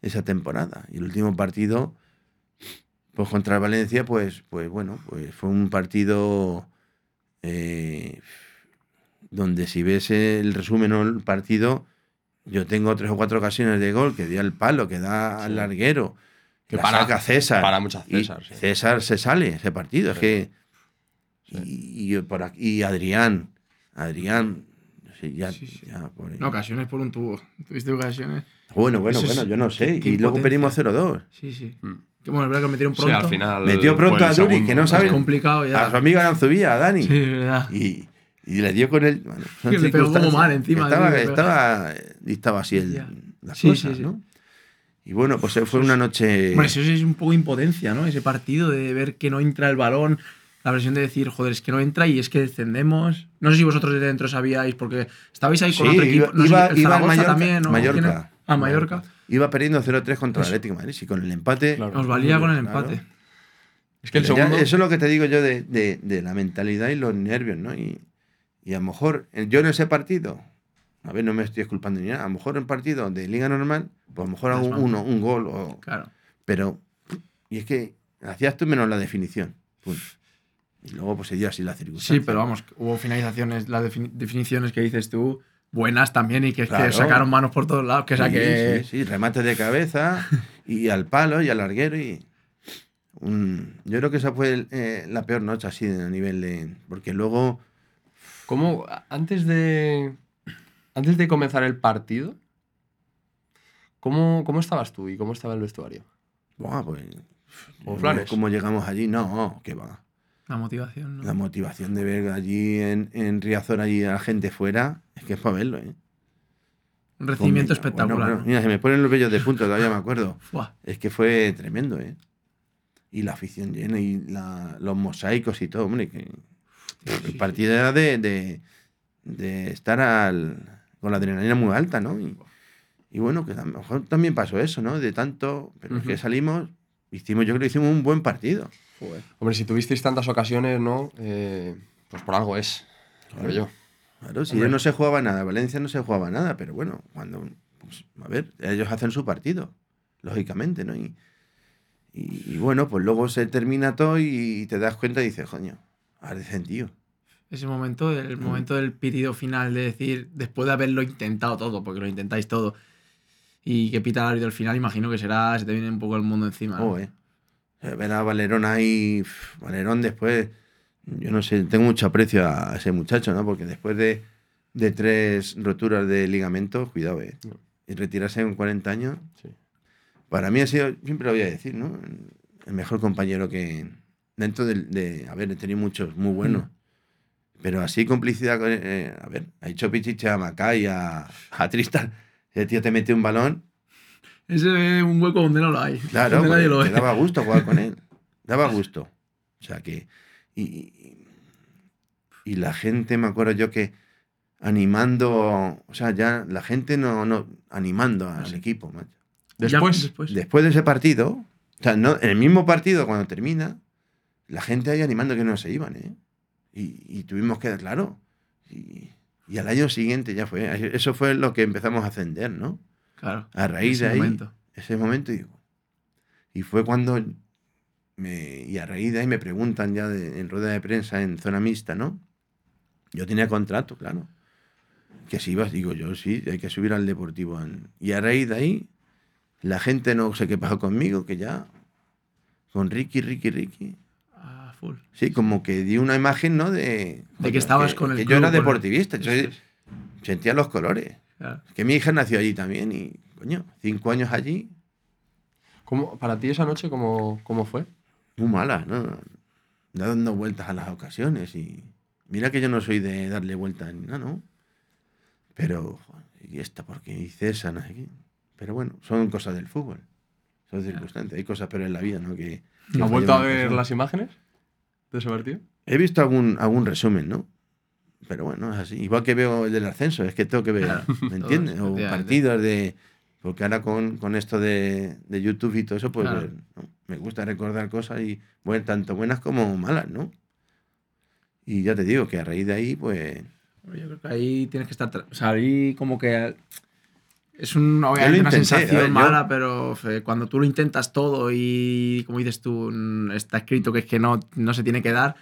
esa temporada. Y el último partido, pues contra Valencia, pues, pues bueno, pues fue un partido eh, donde si ves el resumen o el partido, yo tengo tres o cuatro ocasiones de gol que di al palo, que da al Sí. larguero, que Que para, saca César. para muchas y César, sí. César se sale ese partido. Es Sí. que. Sí. Y, y por aquí, y Adrián. Adrián. sí, ya, Sí, sí. ya. No, ocasiones por un tubo. Tuviste ocasiones. bueno, bueno, Eso bueno, yo no sé. Y luego perdimos 0-2. Sí, sí. Mm. Que bueno, es verdad que metieron Sí, pronto. al final. Metió pronto el a Duri, que no sabe- Es complicado ya. A su amigo Aranzubía, a Dani. Sí, verdad. Y, y le dio con él. Bueno, <laughs> son le pegó como mal encima, Estaba, pegó. estaba, estaba así el, las Sí, cosas, sí, sí. ¿no? Y bueno, pues fue una noche. Hombre, eso es un poco impotencia, ¿no? Ese partido de ver que no entra el balón, la presión de decir, joder, es que no entra y es que descendemos. No sé si vosotros de dentro sabíais, porque estabais ahí con Sí, otro equipo. iba- no sé iba- si el iba Mallorca- también, ¿no? Mallorca. Ah, Mallorca. Iba perdiendo 0-3 contra el Eso. Atlético de Madrid. Y con el empate. Claro. Nos valía con el Claro. empate. Es que el Pero ya segundo. eso es lo que te digo yo de, de- de la mentalidad y los nervios, ¿no? Y, y a lo mejor eh, yo en ese partido, a ver, no me estoy esculpando ni nada, a lo mejor en partido de liga normal, pues a lo mejor hago uno, un gol, o, Claro. pero. Y es que hacías tú menos la definición. Y luego pues se dio así la circunstancia. Sí, pero vamos, hubo finalizaciones, las defini- definiciones que dices tú, buenas también y que, que Claro. sacaron manos por todos lados. Que, Sí, que sí, sí, remate de cabeza y <laughs> al palo y al larguero y un- yo creo que esa fue eh, la peor noche así a nivel de porque luego ¿Cómo, antes de. Antes de comenzar el partido, ¿cómo, cómo estabas tú y cómo estaba el vestuario? buah, pues Flanes. cómo llegamos allí no que va la motivación, ¿no? la motivación de ver allí en, en Riazor allí a la gente fuera es que es para verlo ¿eh? Un recibimiento Bueno, espectacular. bueno, mira se me ponen los vellos de punta todavía me acuerdo. <laughs> Es que fue tremendo, ¿eh? Y la afición llena y la- los mosaicos y todo, hombre. Que el partido era de, de, de estar al, con la adrenalina muy alta, ¿no? Y, y bueno, que a lo mejor también pasó eso, ¿no? De tanto, pero es que salimos, hicimos, yo creo que hicimos un buen partido. Hombre, si tuvisteis tantas ocasiones, ¿no? Eh, pues por algo es. Creo yo. Claro, si Hombre. no se jugaba nada, Valencia no se jugaba nada, pero bueno, cuando, pues, a ver, ellos hacen su partido, lógicamente, ¿no? Y, y, y bueno, pues luego se termina todo y te das cuenta y dices, coño, ha descendido. Ese momento, el Mm. momento del pitido final de decir, después de haberlo intentado todo, porque lo intentáis todo, y que pita el árbitro al final, imagino que será, se te viene un poco el mundo encima. ¿no? Oh, eh. Ver a Valerón ahí, Valerón después, yo no sé, tengo mucho aprecio a ese muchacho, ¿no? Porque después de, de tres roturas de ligamentos, cuidado, ¿eh? No. Y retirarse con 40 años, Sí. para mí ha sido, siempre lo voy a decir, ¿no? El mejor compañero que. Dentro del- de. A ver, he tenido muchos muy buenos. Pero así complicidad con. eh, a ver, ha hecho pichiche a Macay, a, a Tristan. Ese tío te mete un balón. Ese es un hueco donde no lo hay. Claro, donde nadie lo te ve. daba gusto jugar con él. <laughs> Daba gusto. O sea que. Y, y, y la gente, me acuerdo yo que animando. O sea, ya la gente no. no animando al Sí. equipo, macho. Después, Ya, después. Después de ese partido, o sea, no, en el mismo partido, cuando termina, la gente ahí animando que no se iban, ¿eh? Y, y tuvimos que, claro. Y, y al año siguiente ya fue. Eso fue lo que empezamos a ascender, ¿no? Claro. A raíz ese de ahí, momento. ese momento, digo. Y fue cuando. Me, y a raíz de ahí me preguntan ya de- en rueda de prensa en zona mixta, ¿no? Yo tenía contrato, claro. Que si ibas, digo yo, sí, hay que subir al deportivo. Y a raíz de ahí, la gente no sé qué pasó conmigo, que ya. Con Ricky, Ricky, Ricky. Full. Sí, como que di una imagen, ¿no? De, De que estabas con el que club, yo era el- deportivista, es. sentía los colores. Claro. Que mi hija nació allí también y, coño, cinco años allí, ¿cómo- para ti esa noche, ¿cómo, cómo fue? muy mala, ¿no? Dando vueltas a las ocasiones y mira que yo no soy de darle vueltas ni nada, ¿no? Pero, joder, ¿y esta por qué hice esa? No sé qué. Pero bueno, son cosas del fútbol, son circunstancias, hay cosas peores en la vida, ¿no? Que, que ¿Has vuelto a ver las imágenes de ese partido? He visto algún, algún resumen, ¿no? Pero bueno, es así. Igual que veo el del ascenso, es que tengo que ver, ¿me entiendes? O partidos de... Porque ahora con, con esto de, de YouTube y todo eso, pues Claro. ver, ¿no? me gusta recordar cosas y bueno, tanto buenas como malas, ¿no? Y ya te digo que a raíz de ahí, pues... Yo creo que ahí tienes que estar. O sea, ahí como que. Es un, obviamente una intenté, sensación a ver, yo- mala, pero fe, cuando tú lo intentas todo y, como dices tú, mm, está escrito que es que no, no se tiene que dar,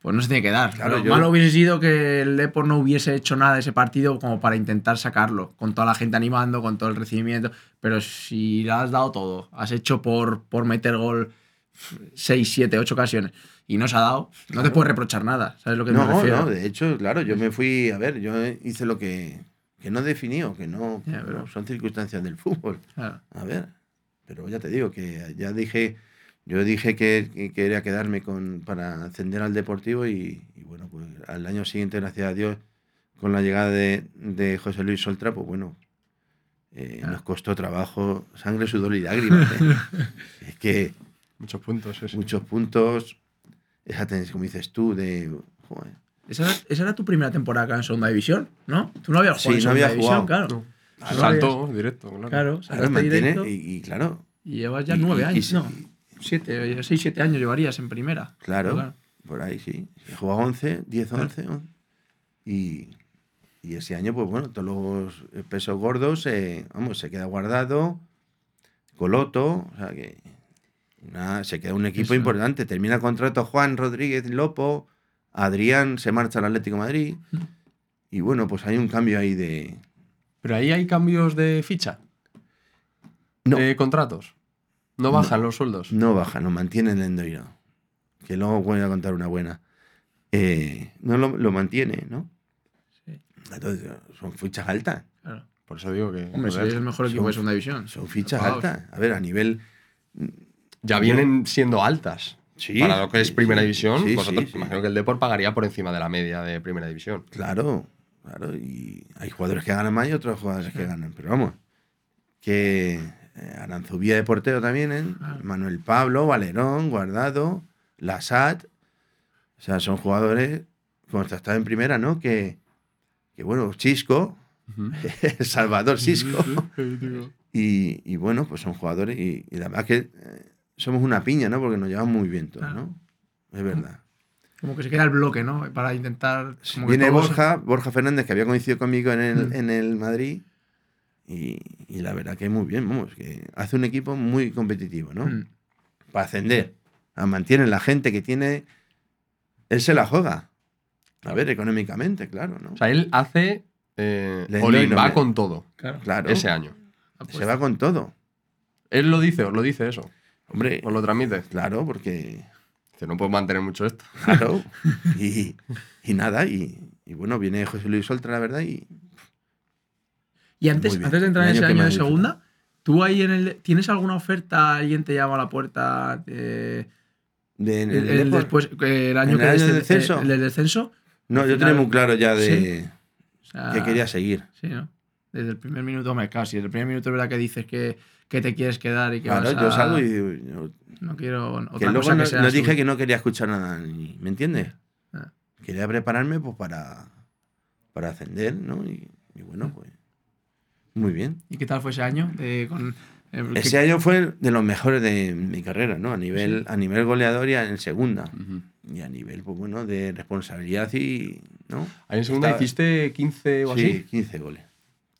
pues no se tiene que dar. Claro, Lo yo- malo hubiese sido que el Depor no hubiese hecho nada de ese partido como para intentar sacarlo, con toda la gente animando, con todo el recibimiento. Pero si le has dado todo, has hecho por, por meter gol 6, 7, 8 ocasiones y no se ha dado, no te puedes reprochar nada. ¿Sabes lo que me No, refiero? no, de hecho, claro, yo me fui, a ver, yo hice lo que, que no definió, que no, pero- son circunstancias del fútbol. A ver, pero ya te digo que ya dije, yo dije que, que quería quedarme con, para ascender al Deportivo y, y bueno, pues al año siguiente, gracias a Dios, con la llegada de, de José Luis Soltra, pues bueno, eh, Ah. nos costó trabajo, sangre, sudor y lágrimas. ¿eh? <laughs> es que Muchos puntos, sí, sí. muchos puntos, esa tendencia, como dices tú, de... joder, Esa era, esa era tu primera temporada acá en Segunda División, ¿no? Tú no habías Sí, jugado en no Segunda había División, jugado. claro. No. No Saltó directo, claro. Claro, mantiene directo y, y claro, y llevas ya y- nueve y- años, y- ¿no? 7, 6, 7 años llevarías en primera. Claro, por ahí sí. He jugado 11, 10, 11. Y, y ese año, pues bueno, todos los pesos gordos, eh, vamos, se queda guardado. Coloto, o sea que nada, se queda un equipo Eso. importante. Termina el contrato Juan Rodríguez Lopo, Adrián se marcha al Atlético de Madrid. Y bueno, pues hay un cambio ahí de. Pero ahí hay cambios de ficha, No, de contratos. No bajan los sueldos. no baja, no mantiene el Endoiro. Que luego voy a contar una buena. Eh, no lo, lo mantiene, ¿no? Sí. Entonces, son fichas altas. Claro. Por eso digo que. Hombre, si es el mejor equipo son- de segunda división. Son fichas altas. A ver, a nivel. ya vienen siendo altas. Sí. Para lo que es sí, primera sí. división, Sí, vosotros sí, sí. imagino que el Depor pagaría por encima de la media de primera división. Claro, claro. Y hay jugadores que ganan más y otros jugadores que ganan. Pero vamos, que eh, Aranzubía de portero también, ¿eh? Claro. Manuel Pablo, Valerón, Guardado, Lasat. O sea, son jugadores, como está en primera, ¿no? Que, que bueno, Chisco, <laughs> Salvador Cisco. Y, y bueno, pues son jugadores y, y la verdad que eh, somos una piña, ¿no? Porque nos llevamos muy bien todos, Claro. ¿no? Es verdad. Como que se queda el bloque, ¿no? Para intentar. como que Viene todos- Borja, Borja Fernández, que había coincidido conmigo en el, Mm. en el Madrid. Y, y la verdad que muy bien, vamos, que hace un equipo muy competitivo, ¿no? Mm. Para ascender. Ah, Mantiene la gente que tiene. Él se la juega. A ver, económicamente, claro, ¿no? O sea, él hace. Eh, Le all in, doy va con todo Claro. claro. ese año. Se va con todo. Él lo dice, os lo dice eso. Hombre, Os lo transmite. claro, porque. Dice, no puedo mantener mucho esto. Claro. <laughs> y, y nada, y, y bueno, viene José Luis Oltra, la verdad, y Y antes, antes de entrar en ese año que año me de segunda, ¿tú ahí en el. ¿Tienes alguna oferta? ¿Alguien te llama a la puerta? de, en el, el el Depor- después, el año ¿En que el año descenso? el del descenso. No, yo tenía muy claro ya de Sí. o sea, que quería seguir. Sí, ¿no? Desde el primer minuto, hombre, claro, si desde el primer minuto es verdad que dices que, que te quieres quedar y que Claro, vas a- yo salgo y digo, yo- No quiero otra que cosa luego que no, sea no dije que no quería escuchar nada, ni- ¿me entiendes? Ah. Quería prepararme pues para, para ascender, ¿no? Y, y bueno, pues muy bien. ¿Y qué tal fue ese año? De- con, eh, que- Ese año fue de los mejores de mi carrera, ¿no? A nivel, a nivel goleador y en segunda. Ujú. Y a nivel, pues bueno, de responsabilidad y, ¿no? Ahí en segunda Estaba- hiciste 15 o Sí, así. 15 goles.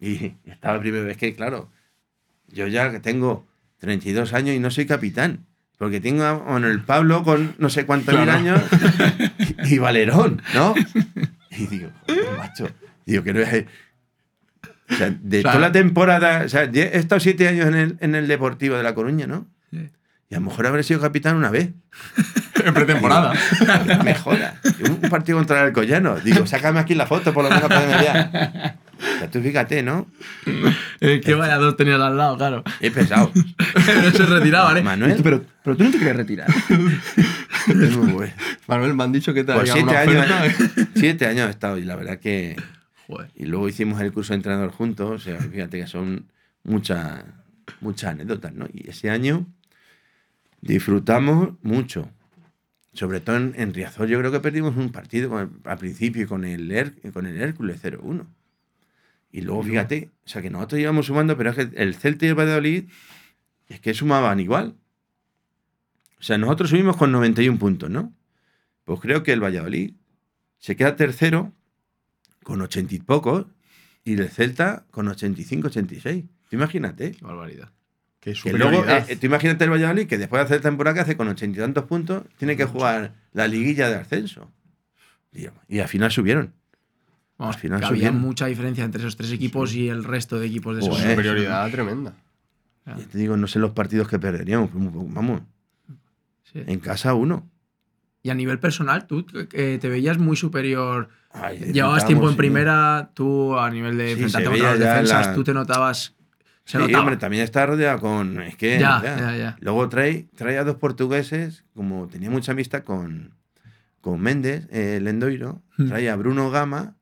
Y estaba la primera vez que, claro, yo ya que tengo 32 años y no soy capitán. Porque tengo a Manuel Pablo con no sé cuántos mil Claro. años y Valerón, ¿no? Y digo, macho. Digo, que no es. O sea, de O sea, toda la temporada. O sea, he estado siete años en el, en el Deportivo de La Coruña, ¿no? Sí. Y a lo mejor habré sido capitán una vez. <laughs> En pretemporada. Me joda. Un partido contra el Alcoyano. Digo, sácame aquí la foto, por lo menos para vea. O sea, tú fíjate, ¿no? <laughs> Eh, ¿Qué vaya dos tenías al lado, claro. He pesado. no <laughs> se retiraba, ¿eh? Manuel. Pero, pero tú no te quieres retirar. <laughs> Es muy bueno. Manuel, me han dicho que te Pues siete una años. ¿eh? siete años he estado y la verdad que... Joder. Y luego hicimos el curso de entrenador juntos, o sea, fíjate que son muchas muchas anécdotas, ¿no? Y ese año disfrutamos mucho. Sobre todo en, en Riazor, yo creo que perdimos un partido con el- al principio con el, Her- con el Hércules 0-1. Y luego, fíjate, o sea, que nosotros íbamos sumando, pero es que el Celta y el Valladolid es que sumaban igual. O sea, nosotros subimos con 91 puntos, ¿no? Pues creo que el Valladolid se queda tercero con 80 y pocos y el Celta con 85, 86. Tú imagínate. Qué barbaridad. Qué Que luego, eh, tú imagínate el Valladolid que después de hacer temporada que hace con 80 y tantos puntos, tiene que jugar la liguilla de ascenso. Y, y al final subieron. Vamos, Al final que había mucha diferencia entre esos tres equipos y el resto de equipos de segunda. superioridad tremenda. Ya te digo, no sé los partidos que perderíamos. pero Vamos, Sí. en casa uno. Y a nivel personal, tú eh, te veías muy superior. Ay, Llevabas tiempo en sí. primera, tú a nivel de Sí, enfrentarte contra las defensas, la- tú te notabas. Se Sí, notaba. hombre, también está rodeado con. Es que. Ya, ya, ya. Luego trae, trae a dos portugueses, como tenía mucha amistad con, con Méndez, eh, Lendoiro, Hmm. trae a Bruno Gama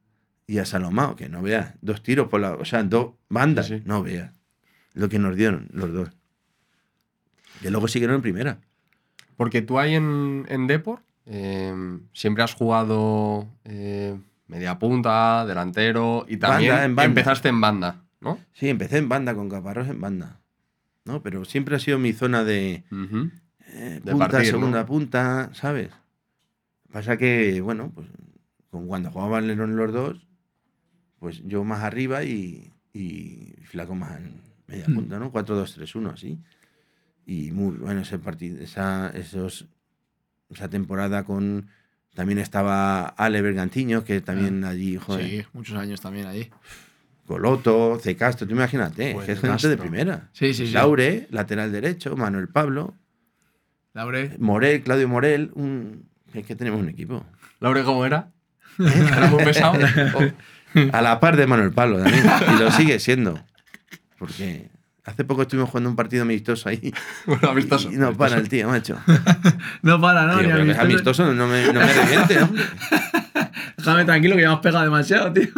y a Salomao, que no veas, dos tiros por la. O sea, dos bandas, Sí, sí. no veas. Lo que nos dieron los dos. Que luego siguieron en primera. Porque tú ahí en, en Depor eh, siempre has jugado eh, media punta, delantero y también Banda, en banda. empezaste en banda, ¿no? Sí, empecé en banda, con Caparrós en banda. ¿no? Pero siempre ha sido mi zona de, eh, De punta, segunda punta, ¿sabes? Pasa que, bueno, pues con- cuando jugaban los dos, pues yo más arriba y, y Flaco más en media Mm. punta, ¿no? 4-2-3-1, así. Y muy bueno ese partido, esa, esos, esa temporada con... También estaba Ale Bergantiño, que también allí, joder, Sí, muchos años también ahí. Coloto, C. Castro, tú imagínate, Pues que es de gente de primera. Sí, sí, sí. Laure, lateral derecho, Manuel Pablo, Laure. Morel, Claudio Morel, un... es que tenemos un equipo. Laure, ¿cómo era? <laughs> ¿Era muy pesado? <laughs> A la par de Manuel Pablo también. Y lo sigue siendo. Porque hace poco estuvimos jugando un partido amistoso ahí. <laughs> bueno, amistoso. Y no para el tío, macho. <laughs> No para, ¿no? Que es amistoso. amistoso, no me, no me reviente, hombre. <laughs> Déjame tranquilo que ya me has pegado demasiado, tío.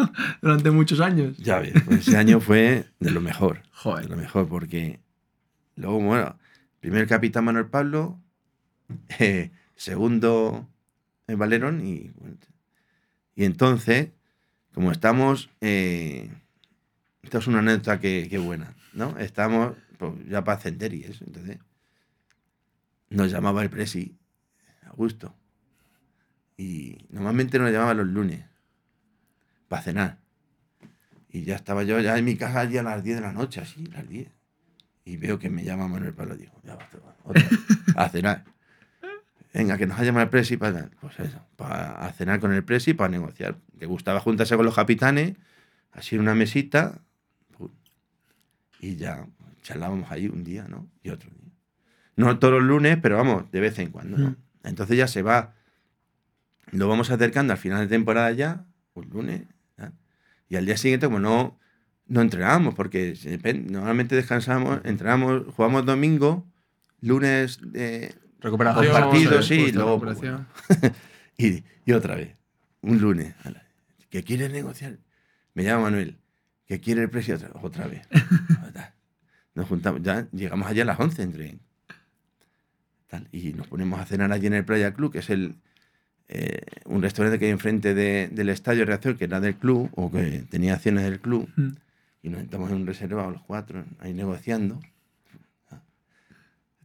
Durante muchos años. Ya ves, pues ese año fue de lo mejor. De Joder. lo mejor, porque luego, bueno, primer capitán Manuel Pablo, eh, segundo eh, Valerón y, y entonces, como estamos, eh, esto es una anécdota que, buena, ¿no? Estamos pues, ya para eso, entonces nos llamaba el presi, Augusto, y normalmente nos llamaba los lunes para cenar. Y ya estaba yo ya en mi casa allí a las 10 de la noche, así, las 10. Y veo que me llama Manuel Pablo. Digo, ya va, a cenar. Venga, que nos ha llamado el presi para... Pues eso, para cenar con el presi para negociar. Le gustaba juntarse con los capitanes, así en una mesita. Y ya charlábamos ahí un día, ¿no? Y otro día. No todos los lunes, pero vamos, de vez en cuando, ¿no? Entonces ya se va... Lo vamos acercando al final de temporada ya, un lunes, ¿ya? Y al día siguiente, como no, no entrenábamos, porque normalmente descansamos, entrenamos, jugamos domingo, lunes eh, Recuperación. Dos partidos, sí, Justo, luego, <laughs> y, y otra vez, un lunes. ¿Que quiere negociar? Me llama Manuel, que quiere el precio otra, otra vez. <laughs> Nos juntamos, ya llegamos allá a las 11 entre. tal, y nos ponemos a cenar allí en el Playa Club, que es el, eh, un restaurante que hay enfrente de- del estadio de reacción, que era del club, o que tenía acciones del club. Mm. Y nos sentamos en un reservado los cuatro, ahí negociando.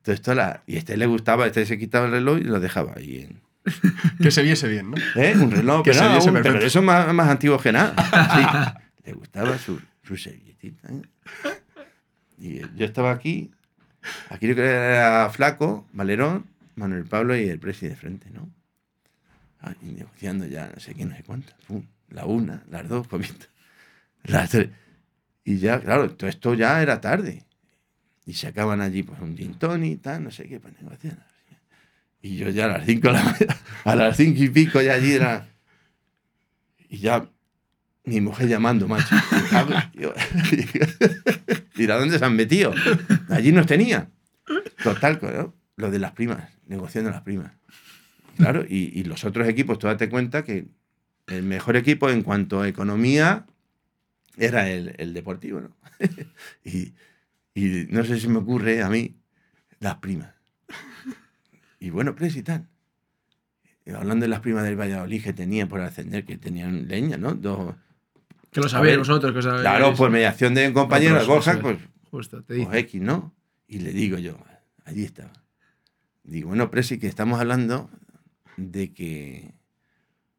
Entonces, toda la- y a este le gustaba, este se quitaba el reloj y lo dejaba ahí en, <laughs> Que se viese bien, ¿no? ¿Eh? Un reloj, Que pero, se viese un- pero eso más, más antiguo que nada. <laughs> Sí. Le gustaba su, su servilletita. ¿eh? Y yo estaba aquí, aquí creo que era Flaco, Valerón, Manuel Pablo y el presi de frente, ¿no? Ah, y negociando ya no sé qué, no sé cuántas. Pum, la una, las dos, comiendo. Las tres. Y ya, claro, todo esto ya era tarde. Y se acaban allí pues un gin tonic, tal, no sé qué, para negociar. Y yo ya a las cinco, <laughs> a las cinco y pico ya allí era... Y ya mi mujer llamando, macho. Yo- Mira <laughs> dónde se han metido. Allí nos tenía. Total, ¿no? lo de las primas, negociando las primas. Claro, y, y los otros equipos, tú date cuenta que el mejor equipo en cuanto a economía era el, el deportivo, ¿no? <laughs> y, y no sé si me ocurre a mí las primas. Y bueno, Presi y tal. Y hablando de las primas del Valladolid que tenían por ascender, que tenían leña, ¿no? Dos, Que lo sabéis vosotros, que os sabéis. claro, por mediación de un compañero Borja, eso pues, es. Justo, te pues digo. X, ¿no? Y le digo yo, allí estaba. Digo, bueno, Presi, que estamos hablando de que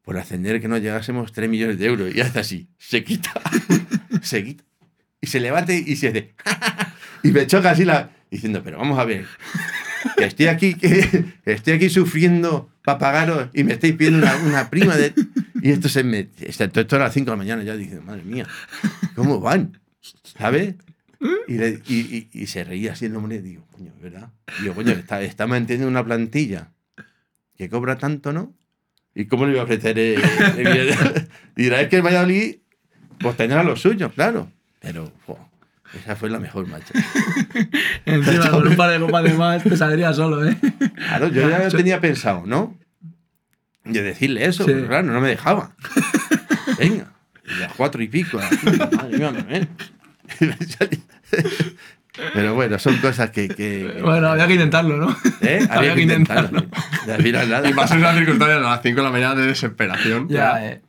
por ascender que no llegásemos 3 millones de euros. Y hace así, se quita, <laughs> se quita. Y se levanta y se hace, y me choca así la, diciendo, pero vamos a ver, que estoy aquí, que estoy aquí sufriendo para pagaros y me estáis pidiendo una, prima de... Y esto se me... Esto, esto a las 5 de la mañana ya dije, madre mía, ¿cómo van? ¿Sabes? Y, y- y- y se reía así el hombre y digo, coño, ¿verdad? Digo, coño, está, está manteniendo una plantilla que cobra tanto, ¿no? ¿Y cómo le iba a ofrecer el <laughs> billete? Dirá, es que el Valladolid pues tendrá lo suyo, claro. Pero, esa fue la mejor, macho. <laughs> Encima, con un par de copas de más, te saldría solo, ¿eh? Claro, yo ya tenía pensado, ¿no? De decirle eso, Sí. pero claro, no me dejaba. <laughs> Venga, las cuatro y pico, madre mía, <laughs> Manuel. Pero bueno, son cosas que. que- Bueno, había que intentarlo, ¿no? ¿eh? <laughs> había que intentarlo. Y al final nada. Y más en una circunstancia a las 5 de la mañana de desesperación. Ya, eh.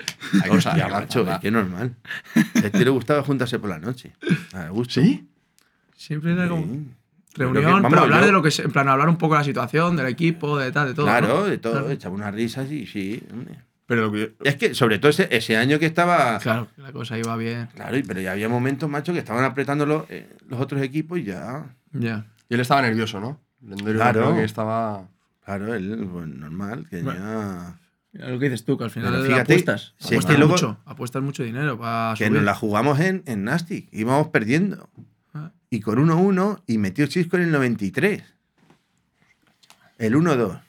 Hay Hostia, hay macho, es que normal. A este le gustaba juntarse por la noche. A gusto. ¿Sí? Siempre era como. Sí. Reunión, que- vamos, hablar yo- de lo que en plan, hablar un poco de la situación, del equipo, de tal, de todo. Claro, ¿no? de todo, Claro. echaba unas risas y sí, hombre. Pero lo que- Es que, sobre todo ese, ese año que estaba. Claro, la cosa iba bien. Claro, y- pero ya había momentos, macho, que estaban apretando los, eh, los otros equipos y ya. Ya. y él estaba nervioso, ¿no? Claro. que estaba. Claro, él, pues normal, que Bueno. ya. Lo que dices tú, que al final Pero fíjate, apuestas. si es apuestas que luego- mucho. Apuestas mucho dinero para Que subir. nos la jugamos en, en Nastic, íbamos perdiendo. Ah. Y con 1-1 y metió Chisco en el 93. El 1-2.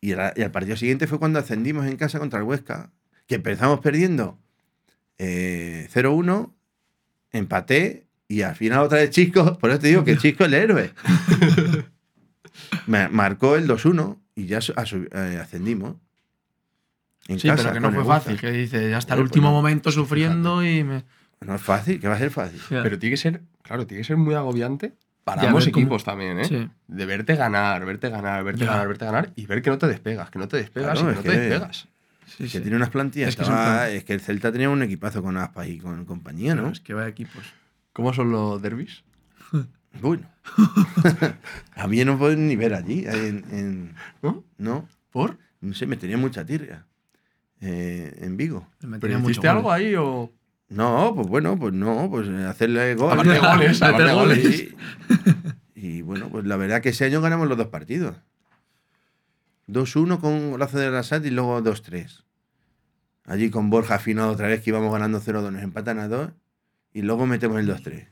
Y, el- y al partido siguiente fue cuando ascendimos en casa contra el Huesca, que empezamos perdiendo eh, 0-1, empaté y al final otra vez Chisco, <laughs> por eso te digo que Chisco es el héroe. <laughs> Me marcó el 2-1 y ya su- a su- eh, ascendimos. En Sí, casa pero que no fue fácil, que dice, hasta el último pues no. momento sufriendo y me. No es fácil, que va a ser fácil. Pero tiene que ser, claro, tiene que ser muy agobiante para Ya, ambos cómo- equipos también, ¿eh? Sí. De verte ganar, verte ganar, verte Ya. ganar, verte ganar y ver que no te despegas, que no te despegas Claro, y que no que- te despegas. Sí, que sí. tiene unas plantillas. Es que estaba- son plan- es que el Celta tenía un equipazo con Aspas y con compañía, ¿no? Es que vaya equipos. ¿Cómo son los derbis? <laughs> Bueno. <laughs> a mí no pueden ni ver allí. En, en- ¿No? no, ¿Por? no sé, me tenía mucha tirria. eh, en Vigo. ¿Pero hiciste algo ahí o...? No, pues bueno, pues no, pues eh, hacerle gol. Aparte goles, aparte de goles. Sí. Y bueno, pues la verdad que ese año ganamos los dos partidos. 2-1 con un golazo de Arasat y luego 2-3. Allí con Borja afinado otra vez que íbamos ganando 0-2, nos empatan a 2 y luego metemos el 2-3.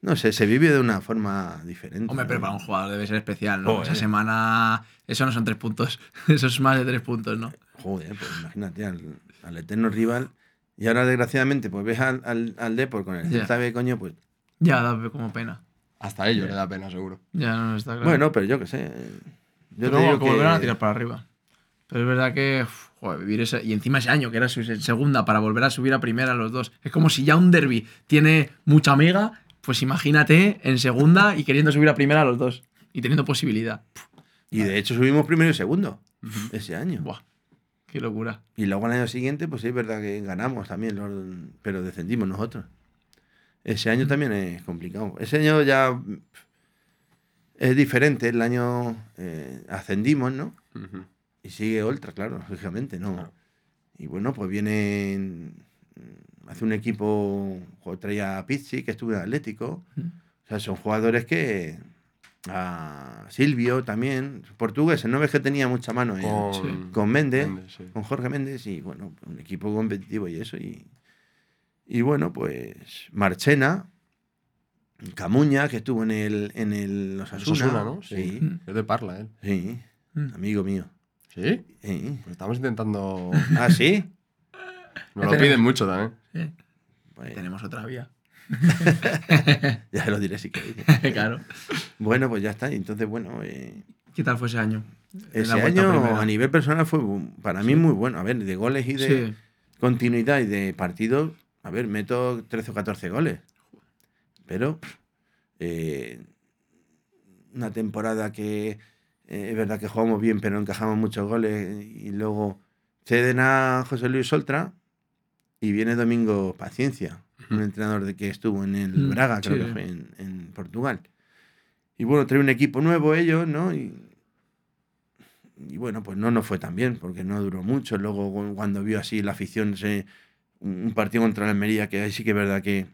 No sé, se vive de una forma diferente. Hombre, ¿no? pero para un jugador debe ser especial, ¿no? Joder. Esa semana. Eso no son tres puntos. <laughs> Eso es más de tres puntos, ¿no? Joder, pues imagínate al, al eterno rival. Y ahora, desgraciadamente, pues ves al, al, al Depor con el Ya. Celta B, coño, pues. Ya da como pena. Hasta ello le da pena, seguro. Ya no está claro. Bueno, pero yo qué sé. Yo pero te digo que que volverán a tirar para arriba. Pero es verdad que, uf, joder, vivir ese. Y encima ese año, que era su segunda, para volver a subir a primera los dos. Es como si ya un derby tiene mucha amiga, pues imagínate en segunda y queriendo subir a primera los dos. Y teniendo posibilidad. Y de hecho subimos primero y segundo ese año. Buah, qué locura. Y luego al año siguiente, pues es verdad que ganamos también, pero descendimos nosotros. Ese año también es complicado. Ese año ya es diferente. El año eh, ascendimos, ¿no? Y sigue Ultra, claro, lógicamente, ¿no? Claro. Y bueno, pues viene. mm, Hace un equipo. Traía a Pizzi, que estuvo en Atlético. Mm. O sea, son jugadores que. A Silvio también. Portugueses, ¿no ves que tenía mucha mano Con, Sí. con Méndez, Méndez, sí. con Jorge Méndez y bueno, un equipo competitivo y eso. Y, y bueno, pues Marchena, Camuña, que estuvo en el, en el Osasuna. Osasuna, ¿no? Sí, Mm. Es de Parla, él. sí, Mm. amigo mío. ¿Sí? Sí. Pues estamos intentando... Ah, sí. <laughs> Nos lo tenemos. piden mucho también. Sí. Pues, Tenemos otra vía. <laughs> ya lo diré si queréis. <laughs> claro. Bueno, pues ya está. Entonces, bueno, eh, ¿Qué tal fue ese año? ese año primera. a nivel personal fue para mí muy bueno. A ver, de goles y de Sí. continuidad y de partidos, a ver, meto 13 o 14 goles. Pero eh, una temporada que eh, es verdad que jugamos bien, pero encajamos muchos goles y luego ceden a José Luis Soltra y viene Domingo Paciencia, un entrenador de que estuvo en el Mm, Braga, creo sí. que fue en, en Portugal. Y bueno, trae un equipo nuevo ellos, ¿no? Y, y bueno, pues no nos fue tan bien, porque no duró mucho. Luego, cu- cuando vio así la afición, se- un un partido contra la Almería, que ahí sí que es verdad que,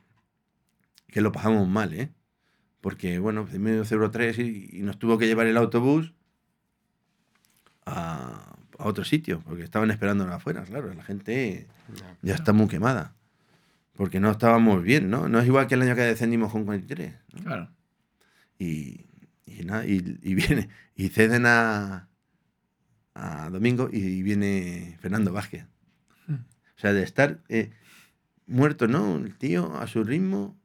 que lo pasamos mal, ¿eh? Porque, bueno, primero 0-3 y, y nos tuvo que llevar el autobús a, a otro sitio, porque estaban esperándonos afuera, claro. La gente ya está muy quemada. Porque no estábamos bien, ¿no? No es igual que el año que descendimos con 43. ¿no? Claro. Y, y nada, y, y viene, y ceden a, a Domingo y viene Fernando Vázquez. Mm. O sea, de estar eh, muerto, ¿no? El tío a su ritmo.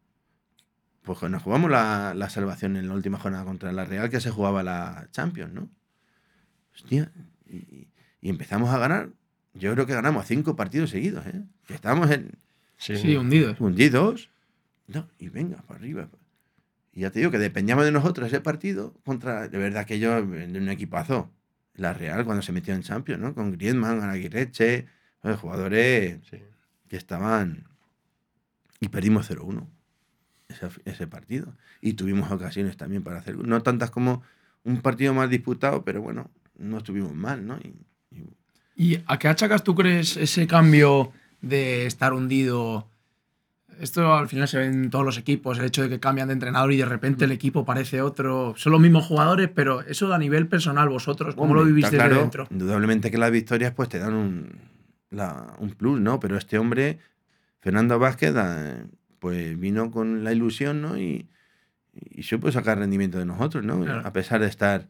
Pues nos jugamos la, la salvación en la última jornada contra la Real, que se jugaba la Champions, ¿no? Hostia, y, y empezamos a ganar. Yo creo que ganamos cinco partidos seguidos, ¿eh? Que estábamos en, Sí, Sí, hundidos. hundidos. No, y venga, para arriba. Y ya te digo que dependíamos de nosotros ese partido contra, de verdad que yo, de un equipazo. La Real cuando se metió en Champions, ¿no? Con Griezmann, Aguirreche, eh, jugadores sí. que estaban... Y perdimos 0-1. ese, ese partido. Y tuvimos ocasiones también para hacer, no tantas como un partido más disputado, pero bueno, no estuvimos mal, ¿no? Y- y ¿Y a qué achacas tú crees ese cambio de estar hundido? Esto al final se ve en todos los equipos, el hecho de que cambian de entrenador y de repente el equipo parece otro. Son los mismos jugadores, pero eso a nivel personal, vosotros, ¿cómo lo vivís desde claro, dentro? Indudablemente que las victorias pues te dan un, la- un plus, ¿no? Pero este hombre, Fernando Vázquez, pues vino con la ilusión, ¿no? Y, y supo sacar rendimiento de nosotros, ¿no? Claro. A pesar de estar...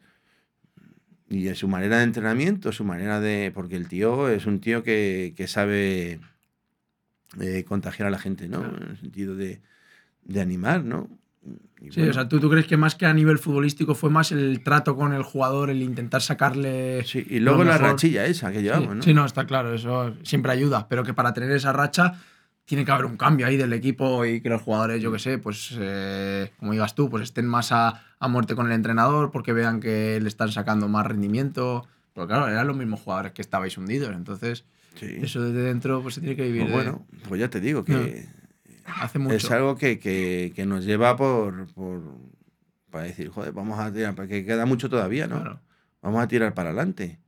Y en su manera de entrenamiento, su manera de... Porque el tío es un tío que, que sabe eh, contagiar a la gente, ¿no? Claro. En el sentido de, de animar, ¿no? Y Sí, bueno, o sea, ¿tú, tú crees que más que a nivel futbolístico fue más el trato con el jugador, el intentar sacarle. sí, y luego la rachilla esa que Sí, llevamos, ¿no? sí, no, está claro, eso siempre ayuda, pero que para tener esa racha tiene que haber un cambio ahí del equipo y que los jugadores, yo que sé, pues eh, como digas tú, pues estén más a, a muerte con el entrenador porque vean que le están sacando más rendimiento. Pero claro, eran los mismos jugadores que estabais hundidos, entonces Sí. eso desde dentro pues se tiene que vivir. Pues de- bueno, pues ya te digo que hace mucho. es algo que, que- que nos lleva por, por para decir, joder, vamos a tirar, porque queda mucho todavía, ¿no? Claro. Vamos a tirar para adelante.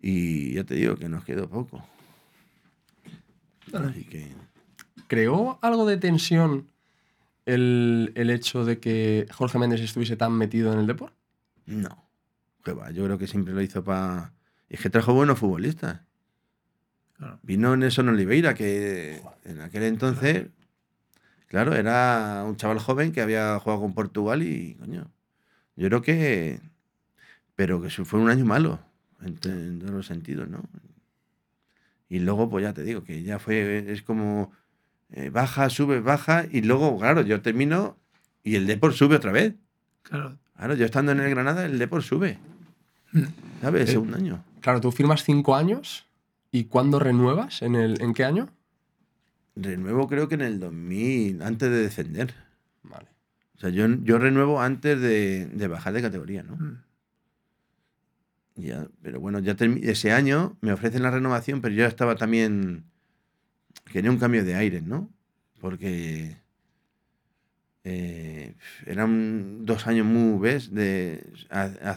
Y ya te digo que nos quedó poco. Así que ¿Creó algo de tensión el, el hecho de que Jorge Méndez estuviese tan metido en el deporte? no. Que va, yo creo que siempre lo hizo para. Es que trajo buenos futbolistas. Claro. Vino Nelson Oliveira, que en aquel entonces, claro, era un chaval joven que había jugado con Portugal y, coño, yo creo que, pero que fue un año malo, en, en todos los sentidos, ¿no? Y luego, pues ya te digo, que ya fue, es como, eh, baja, sube, baja, y luego, claro, yo termino y el Depor sube otra vez. Claro. Claro, yo estando en el Granada, el Depor sube. ¿Sabes? Eh, un año. Claro, tú firmas cinco años y ¿cuándo renuevas? ¿En, el, ¿en qué año? Renuevo creo que en el 2000, antes de descender. Vale. O sea, yo, yo renuevo antes de, de bajar de categoría, ¿no? Mm. Ya, pero bueno, ya ese año me ofrecen la renovación, pero yo ya estaba también. Quería un cambio de aire, ¿no? Porque. eh, eran dos años muy, ¿ves? De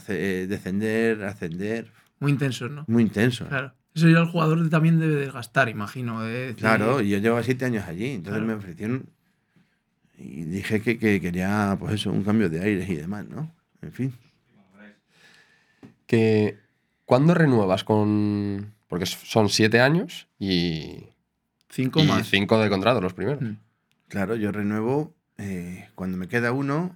eh, descender, ascender, Muy intensos, ¿no? muy intenso. Claro. Eso ya el jugador también debe desgastar, imagino. de decir, Claro, y yo llevaba siete años allí, entonces Claro. me ofrecieron. Y dije que, que quería, pues eso, un cambio de aires y demás, ¿no? En fin. Que, ¿Cuándo renuevas con...? Porque son siete años y, Cinco y más. cinco de contrato los primeros. Mm. Claro, yo renuevo eh, cuando me queda uno.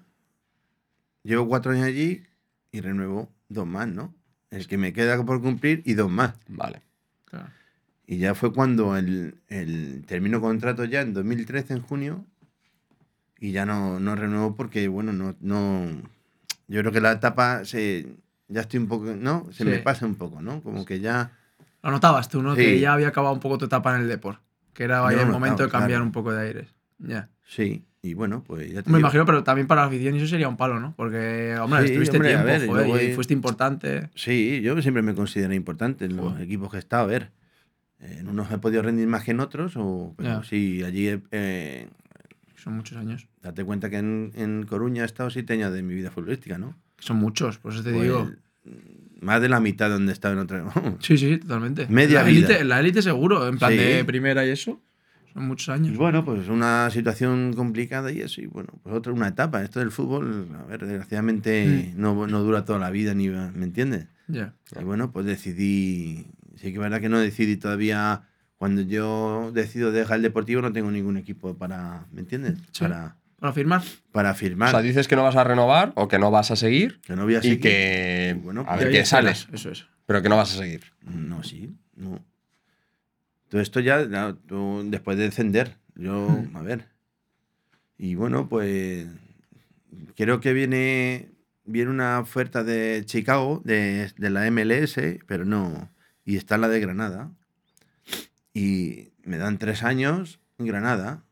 Llevo cuatro años allí y renuevo dos más, ¿no? El que me queda por cumplir y dos más. Vale. Claro. Y ya fue cuando el, el termino contrato ya en 2013, en junio, y ya no, no renuevo porque, bueno, no, no. Yo creo que la etapa se. Ya estoy un poco. ¿No? Se me pasa un poco, ¿no? Como que ya. Lo notabas tú, ¿no? Sí. Que ya había acabado un poco tu etapa en el Depor. Que era ahí Yo el momento de cambiar claro. un poco de aires. Ya. Sí. Y bueno, pues ya te Me digo. imagino, pero también para la afición eso sería un palo, ¿no? Porque, hombre, Sí, estuviste hombre, tiempo, ver, joder, luego y fuiste importante. Sí, yo siempre me considero importante en los equipos que he estado. A ver, en unos he podido rendir más que en otros, o, pero sí, allí, eh, Son muchos años. date cuenta que en, en Coruña he estado siete años de mi vida futbolística, ¿no? Son muchos, por eso te Pues, digo. Más de la mitad de donde he estado en otra. <laughs> Sí, sí, totalmente. Media la vida. élite, la élite seguro, en plan Sí. de primera y eso. Son muchos Y años. bueno, pues una situación complicada y eso, y bueno, pues otra, una etapa. Esto del fútbol, a ver, desgraciadamente Mm. no, no dura toda la vida, ni ¿me entiendes? Ya. Y bueno, pues decidí. Sí que es verdad que no decidí todavía. Cuando yo decido dejar el deportivo, no tengo ningún equipo para. ¿Me entiendes? Sí. Para, Para firmar. para firmar. O sea, dices que no vas a renovar o que no vas a seguir que no voy a y seguir. que... Bueno, a pues ver Y qué sales, Eso es. pero que no vas a seguir. No, sí, no. Todo esto ya, ya, tú, después de descender, yo, Hmm. a ver. Y bueno, pues creo que viene, viene una oferta de Chicago, de, de la MLS, pero no. Y está la de Granada. Y me dan tres años en Granada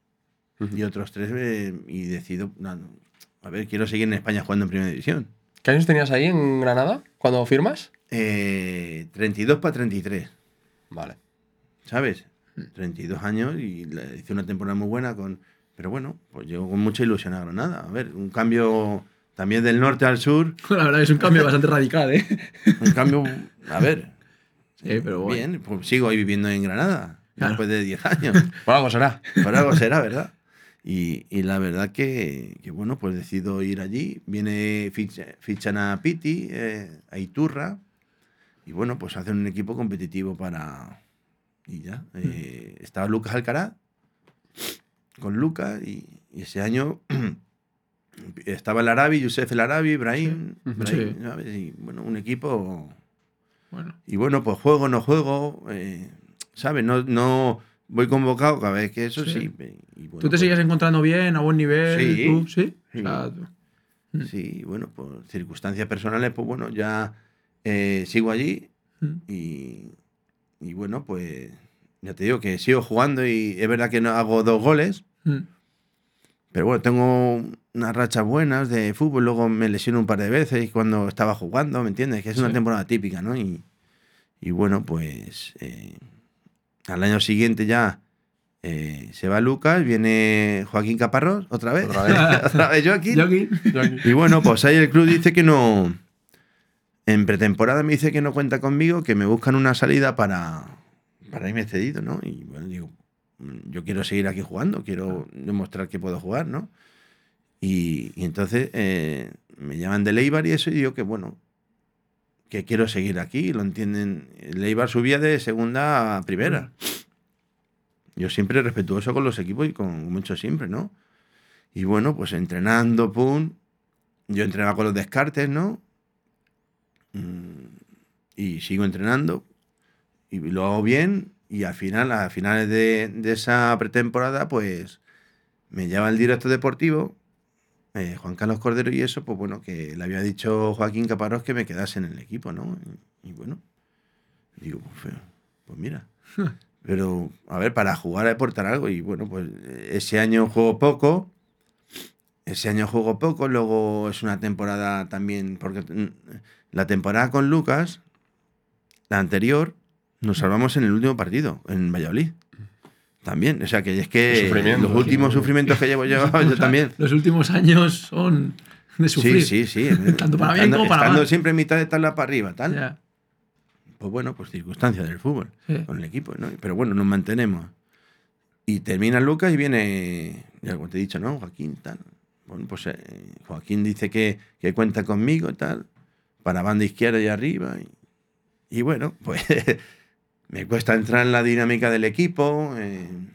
y otros tres eh, y decido, no, no, a ver, quiero seguir en España jugando en Primera División. ¿Qué años tenías ahí en Granada cuando firmas? Eh, 32 para 33. Vale. ¿Sabes? 32 años y hice una temporada muy buena con pero bueno, pues llego con mucha ilusión a Granada. A ver, un cambio también del norte al sur. <laughs> La verdad es un cambio bastante radical, ¿eh? Un cambio, a ver. <laughs> Sí, pero bueno. Bien, pues sigo ahí viviendo en Granada, Claro. después de 10 años. <laughs> Por algo será. Por algo será, ¿verdad? Y, y la verdad que, que, bueno, pues decido ir allí. Viene, ficha- fichan a Piti, eh, a Iturra. Y bueno, pues hacen un equipo competitivo para. Y ya. eh, estaba Lucas Alcaraz con Lucas y, y ese año <clears throat> estaba el Arabi, Yusef el Arabi, Ibrahim. Sí. Ibrahim, Sí. ¿sabes? Y bueno, un equipo Bueno. y bueno, pues juego, no juego, eh, ¿sabes? No, no voy convocado cada vez que eso Sí. sí. y bueno, ¿Tú te pues, seguías encontrando bien, a buen nivel? Sí. ¿Tú? ¿Sí? Sí. Tú- Mm. Sí, bueno, por circunstancias personales, pues bueno, ya eh, sigo allí Mm. y, y bueno, pues ya te digo que sigo jugando y es verdad que no hago dos goles, Mm. pero bueno, tengo unas rachas buenas de fútbol, luego me lesiono un par de veces cuando estaba jugando, ¿me entiendes? Que es una temporada típica, ¿no? Y, y bueno, pues eh, al año siguiente ya eh, se va Lucas, viene Joaquín Caparrós, otra vez. Otra vez. <laughs> otra vez Joaquín. Yo aquí. Yo aquí. Y bueno, pues ahí el club dice que no. En pretemporada me dice que no cuenta conmigo, que me buscan una salida para, para irme cedido, ¿no? Y bueno, digo, mm, yo quiero seguir aquí jugando, quiero demostrar que puedo jugar, ¿no? Y, y entonces eh, me llaman de Leibar y eso, y digo que bueno, que quiero seguir aquí, lo entienden. Leibar subía de segunda a primera. Yo siempre respetuoso con los equipos y con hecho siempre, ¿no? Y bueno, pues entrenando, pum. Yo entrenaba con los descartes, ¿no? Mm, Y sigo entrenando. Y lo hago bien. Y al final, a finales de, de esa pretemporada, pues me llama el director deportivo, eh, Juan Carlos Cordero, y eso, pues bueno, que le había dicho Joaquín Caparrós que me quedase en el equipo, ¿no? Y, y bueno, digo, pues, pues mira. <laughs> Pero, a ver, para jugar que aportar algo. Y bueno, pues ese año juego poco. Ese año juego poco. Luego es una temporada también. Porque mm, la temporada con Lucas, la anterior, nos salvamos en el último partido, en Valladolid. También. O sea que es que los últimos sí. sufrimientos que llevo yo, <laughs> yo también. Los últimos años son de sufrir. Sí, sí, sí. <laughs> Tanto para bien Estando- como para Estando mal. siempre en mitad de tabla para arriba, tal. Ya, Pues bueno, pues circunstancias del fútbol. sí. con el equipo, ¿no? Pero bueno, nos mantenemos. Y termina Lucas y viene, ya como te he dicho, ¿no? Joaquín, tal. Bueno, pues eh, Joaquín dice que, que cuenta conmigo, tal, para banda izquierda y arriba. Y, y bueno, pues <laughs> me cuesta entrar en la dinámica del equipo, en,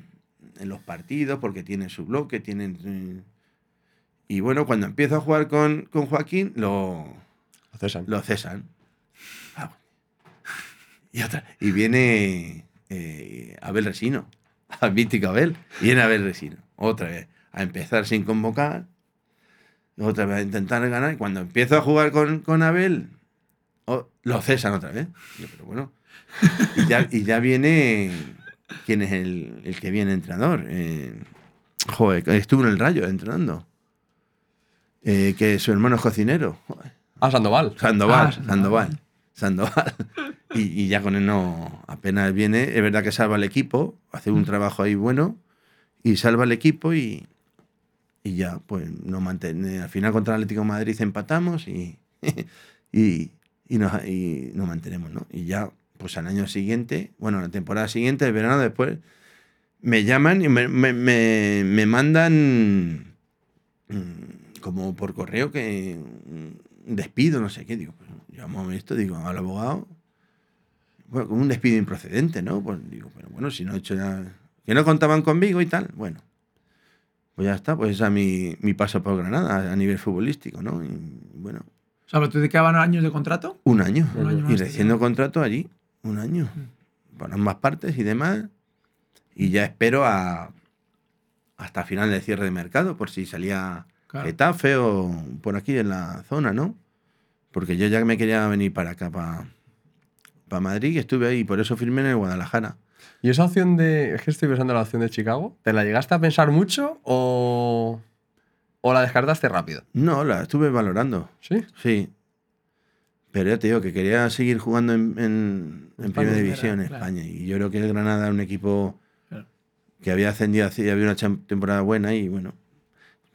en los partidos, porque tienen su bloque, tienen... eh, y bueno, cuando empiezo a jugar con, con Joaquín, lo, Lo cesan. lo cesan. Ah, Y, otra, y viene eh, Abel Resino, <laughs> al mítico Abel. Viene Abel Resino, otra vez, a empezar sin convocar, otra vez a intentar ganar. Y cuando empiezo a jugar con, con Abel, oh, lo cesan otra vez. Yo, pero bueno. Y ya, y ya viene. ¿Quién es el, el que viene entrenador? Eh, joder, estuvo en el Rayo entrenando. Eh, que su hermano es cocinero. Joder. Ah, Sandoval. Sandoval, Ah, Sandoval. Sandoval. Sandoval. Y, y ya con él no, apenas viene, es verdad que salva el equipo, hace un trabajo ahí bueno, y salva el equipo y, y ya, pues nos mantiene. Al final contra el Atlético Madrid empatamos y, <laughs> y, y nos, y nos mantenemos, ¿no? Y ya, pues al año siguiente, bueno, la temporada siguiente, el verano después, me llaman y me, me, me- mandan mm, como por correo que mm, despido, no sé qué, digo, pues, llamo esto, digo, al abogado, bueno, como un despido improcedente, ¿no? Pues digo, pero bueno, si no he hecho nada, que no contaban conmigo y tal, bueno, pues ya está, pues ese es mi, mi paso por Granada a nivel futbolístico, ¿no? Y bueno, O sea, ¿pero ¿tú te quedaban años de contrato? un año, Un año y recién contrato allí, un año, por ambas partes y demás, y ya espero a hasta final de cierre de mercado, por si salía Claro. Getafe o por aquí en la zona, ¿no? Porque yo ya me quería venir para acá, para, para Madrid, y estuve ahí, por eso firmé en el Guadalajara. ¿Y esa opción de. Es que estoy pensando en la opción de Chicago. ¿Te la llegaste a pensar mucho o. o la descartaste rápido? No, la estuve valorando, ¿Sí? sí. Pero ya te digo que quería seguir jugando en, en, en Primera División en claro. España. Y yo creo que el Granada es un equipo Claro. que había ascendido, así, había una temporada buena y bueno.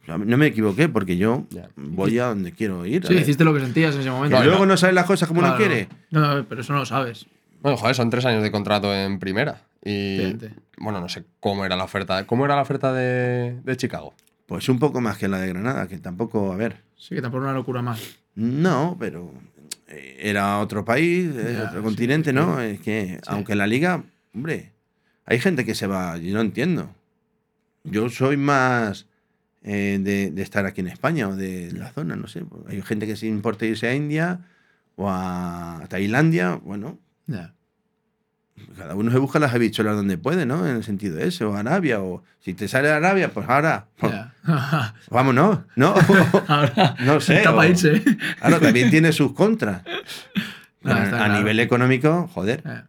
No me equivoqué porque yo Ya. voy a donde quiero ir. Sí, hiciste lo que sentías en ese momento. luego no sabes las cosas como uno Claro. quiere. No, pero eso no lo sabes. Bueno, joder, son tres años de contrato en primera. Y Evidente. bueno, no sé cómo era la oferta. ¿Cómo era la oferta de, de Chicago? Pues un poco más que la de Granada, que tampoco, a ver. Sí, que tampoco una locura más. No, pero eh, era otro país, eh, Ya, otro sí, continente, ¿no? Es que, aunque la liga, hombre, hay gente que se va, yo no entiendo. Yo soy más eh, de, de estar aquí en España o de la zona, no sé. Hay gente que se importa irse a India o a Tailandia, bueno, Ya. Cada uno se busca las habichuelas donde puede, ¿no? En el sentido ese, o Arabia, o si te sale Arabia, pues ahora, pues, Ya. <laughs> vámonos, ¿no? <laughs> Ahora. <laughs> no sé. O-. Claro, también tiene sus contras. No, a claro. nivel económico, joder. Eh.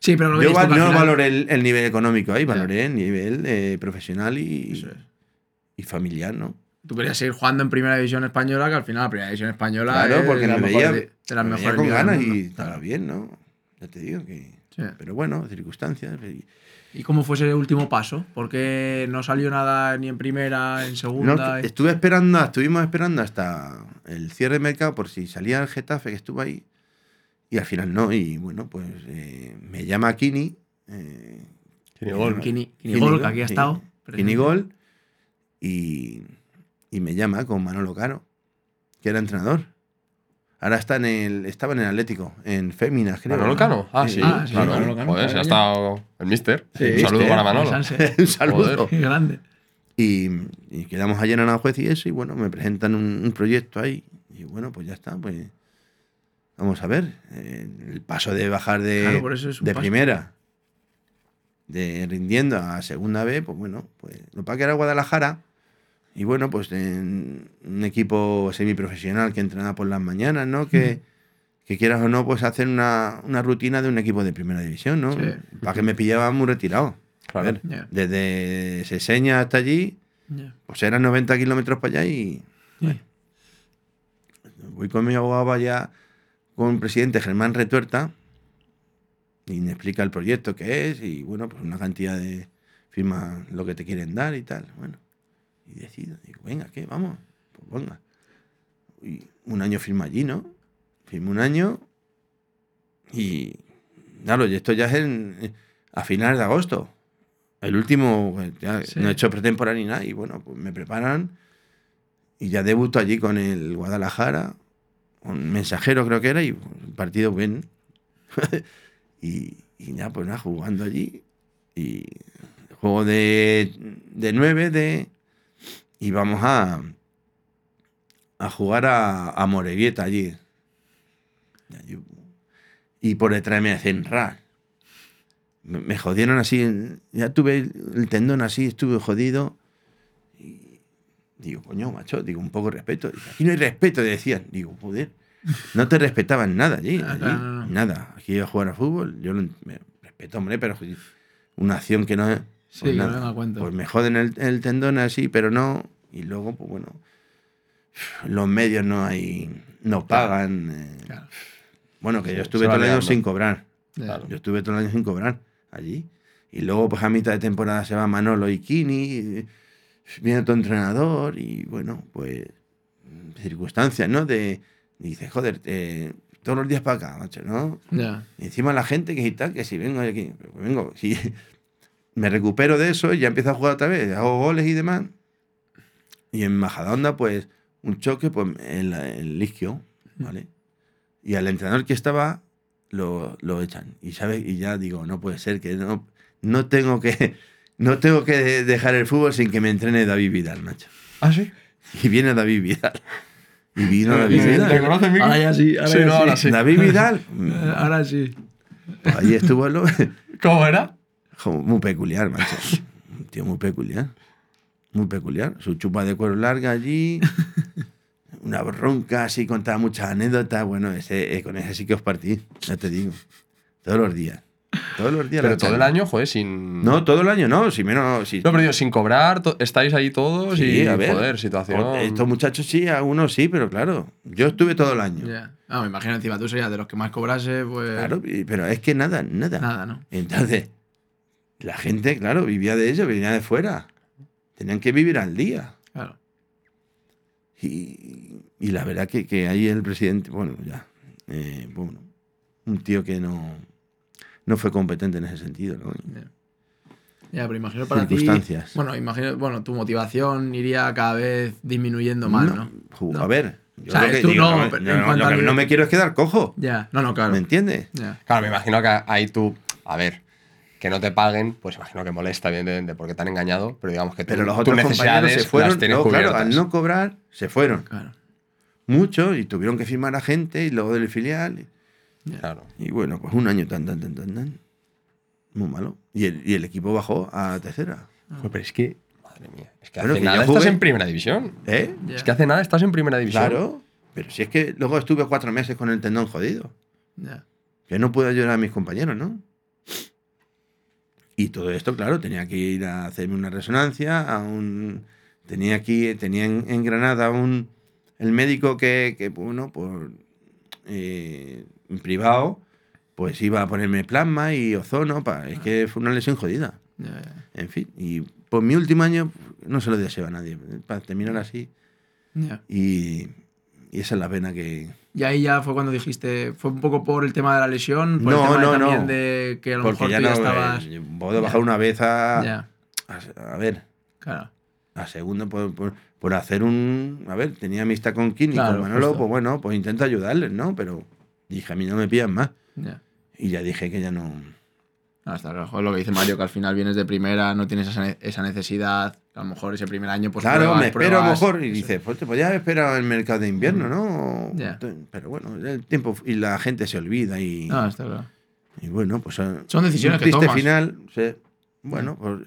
Sí, pero lo Yo va- no valoré el, el nivel económico ahí, valoré el nivel eh, profesional y, es. y familiar, ¿no? Tú querías seguir jugando en Primera División Española, que al final la Primera División Española Claro, es porque de las me mejores veía, li- de las me mejores con ganas y estaba bien, ¿no? Ya te digo que... Sí. Pero bueno, circunstancias. y- ¿Y cómo fue ese último paso? ¿Por qué no salió nada ni en primera, en segunda? estuve esperando, estuvimos esperando hasta el cierre de mercado por si salía el Getafe que estuvo ahí y al final no. Y bueno, pues eh, me llama Kini. Eh, Kinigol. Kini, Kinigol, que Gol, aquí ha estado. Kini Gol y, y me llama con Manolo Caro, que era entrenador. Ahora está en el, estaba en el Atlético, en Féminas, creo. ¿Manolo Cano? Ah, sí. Ah, sí, claro. Manolo Cano, Joder, se ha estado el mister. Sí. Un saludo Mister, para Manolo. <laughs> Un saludo. Joder. Qué grande. Y, y quedamos ayer en Aranjuez y eso, y bueno, me presentan un, un proyecto ahí. Y bueno, pues ya está, pues vamos a ver. eh, el paso de bajar de, Claro, es de paso. primera, de rindiendo a segunda B, pues bueno, pues lo para que era Guadalajara. Y bueno, pues en un equipo semiprofesional que entrena por las mañanas, ¿no? Que, que quieras o no, pues hacen una, una rutina de un equipo de primera división, ¿no? Sí. Para que me pillaba muy retirado. A ver, desde Seseña hasta allí, Ya. pues eran 90 kilómetros para allá y voy con mi abogado allá con el presidente Germán Retuerta y me explica el proyecto que es y bueno, pues una cantidad de firmas lo que te quieren dar y tal. Bueno, y decido, digo, venga, ¿qué? Vamos, pues venga. Y un año firma allí, ¿no? Firmo un año y claro, y esto ya es en- a finales de agosto. El último, pues, ya Sí. no he hecho pretemporada ni nada y bueno, pues me preparan y ya debuto allí con el Guadalajara, un mensajero creo que era, y un partido bien. <laughs> y, y ya, pues nada, jugando allí. Y juego de, de 9 de, y vamos a, a jugar a, a Morevieta allí. Y Y por detrás me hacen rar. Me, jodieron así, ya tuve el, tendón así, estuve jodido. Digo, coño, macho, digo, un poco de respeto. Aquí no hay respeto, decían. Digo, joder, no te respetaban nada allí. Ah, allí. Nada. Aquí iba a jugar a fútbol, yo lo, me respeto, hombre, pero una acción que no es. Sí, pues que no nada. cuento. Pues me joden el, el tendón así, pero no. Y luego, pues bueno, los medios no hay, no pagan. eh. Claro. Bueno, que Sí, yo estuve todo el año sin cobrar. Claro. Yo estuve todo el año sin cobrar allí. Y luego, pues a mitad de temporada se va Manolo y Kini, viene otro entrenador y bueno, pues circunstancias, ¿no? De, dices, joder, eh, todos los días para acá, macho, ¿no? Ya. Y encima la gente que tal, que si vengo aquí, pues vengo, si me recupero de eso y ya empiezo a jugar otra vez, hago goles y demás. Y en Majadahonda, pues, un choque, pues, en el isquio, ¿vale? Y al entrenador que estaba, lo, lo echan. Y, ¿sabes? y ya digo, no puede ser que no, no tengo que... <laughs> No tengo que de- dejar el fútbol sin que me entrene David Vidal, macho. ¿Ah, sí? Y viene David Vidal. Y vino <laughs> David ¿Te Vidal. conoces, Miki? Ahora ya sí, ahora Sí, ya no, sí. ahora sí. David Vidal. <laughs> Ahora sí. Pues ahí estuvo lo, ¿Cómo era? Como muy peculiar, macho. Un tío muy peculiar. Muy peculiar. Su chupa de cuero larga allí. Una bronca así, contaba muchas anécdotas. Bueno, ese, eh, con ese sí que os partí, ya te digo. Todos los días. Todos los días. Pero todo el año, joder, sin. No, todo el año no. Si menos. Si, No, pero digo, sin cobrar, to- estáis ahí todos Sí, y. a ver. Joder, situación. Estos muchachos sí, algunos sí, pero claro. Yo estuve todo el año. Ya. Ah, me imagino encima tú serías de los que más cobrase, pues. Claro, pero es que nada, nada. Nada, ¿no? Entonces, La gente, claro, vivía de ello, venía de fuera. Tenían que vivir al día. Claro. Y, y la verdad que, que ahí el presidente, bueno, ya, eh, bueno, un tío que no, no fue competente en ese sentido, ¿no? Ya. Ya, pero imagino para ti. Circunstancias. Bueno, imagino, bueno, tu motivación iría cada vez disminuyendo más, ¿no? No. A ver, yo O sea, lo que tú digo, no, no, lo que me quiero es quedar cojo. Ya, no, no, claro. ¿Me entiendes? Ya. Claro, me imagino que ahí tú, a ver, que no te paguen, pues imagino que molesta, evidentemente, porque te han engañado, pero digamos que tú, Pero los tus otros compañeros necesidades se fueron. las tienes no, claro, cubiertas. al no cobrar, se fueron. Claro. Muchos y tuvieron que firmar a gente y luego del filial. Claro. Y bueno, pues un año tan, tan, tan, tan, tan. Muy malo. Y el, y el equipo bajó a tercera. Joder, pero es que, madre mía, es que hace que nada yo estás jugué- en primera división. ¿Eh? Ya. Es que hace nada estás en primera división. Claro. Pero si es que luego estuve cuatro meses con el tendón jodido. Ya. Que no puedo ayudar a mis compañeros, ¿no? Y todo esto, claro, tenía que ir a hacerme una resonancia, a un... Tenía aquí, tenía en, en Granada un... El médico que, que bueno, por... eh, privado, pues iba a ponerme plasma y ozono, pa, es que fue una lesión jodida. En fin, y por mi último año no se lo deseo a nadie, para terminar así. Y, y esa es la pena que... Y ahí ya fue cuando dijiste, fue un poco por el tema de la lesión, por No, el tema de no, también no. de que a lo Porque mejor ya tú no... ya estabas. eh, puedo bajar una vez a... A, a ver, claro. a segundo por, por, por hacer un... A ver, tenía amistad con Kini, Claro, con Manolo, justo. pues bueno, pues intento ayudarles, ¿no? Pero dije, a mí no me pillan más. Ya. Y ya dije que ya no... Joder, lo que dice Mario, que al final vienes de primera, no tienes esa, esa necesidad. A lo mejor ese primer año, pues. claro, pruebas, me espero a lo pruebas, mejor. Y eso. dices, pues te podías esperado el mercado de invierno, ¿no? Ya. Pero bueno, el tiempo y la gente se olvida y, No, está claro. y bueno, pues... eh, Son decisiones un que tomas. final, bueno, pues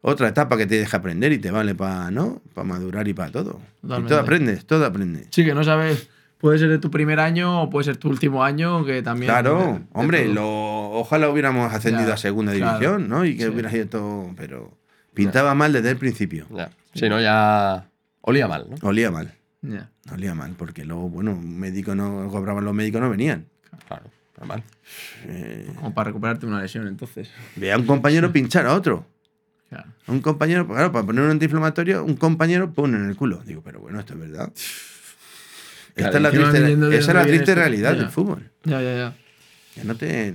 otra etapa que te deja aprender y te vale para, ¿no? Para madurar y para todo. Y Totalmente. todo aprendes, todo aprendes. Sí, que no sabes. Puede ser de tu primer año o puede ser tu último año, que también. Claro, de- de hombre, todo. lo- ojalá hubiéramos ascendido a segunda claro. división, ¿no? Y que Sí. hubiera sido todo, pero pintaba mal desde el principio. Ya. Sí, no, ya olía mal, ¿no? Olía mal, Ya. olía mal, porque luego, bueno, médicos no cobraban, los médicos no venían. Claro, normal. Eh, Como para recuperarte una lesión, entonces. ve a un compañero pinchar a otro. Claro. A un compañero, claro, para poner un antiinflamatorio, un compañero pone en el culo. Digo, pero bueno, esto es verdad. Claro, Esta es la triste, esa es la triste tú. realidad Ya. del fútbol. Ya, ya, ya. Que no te.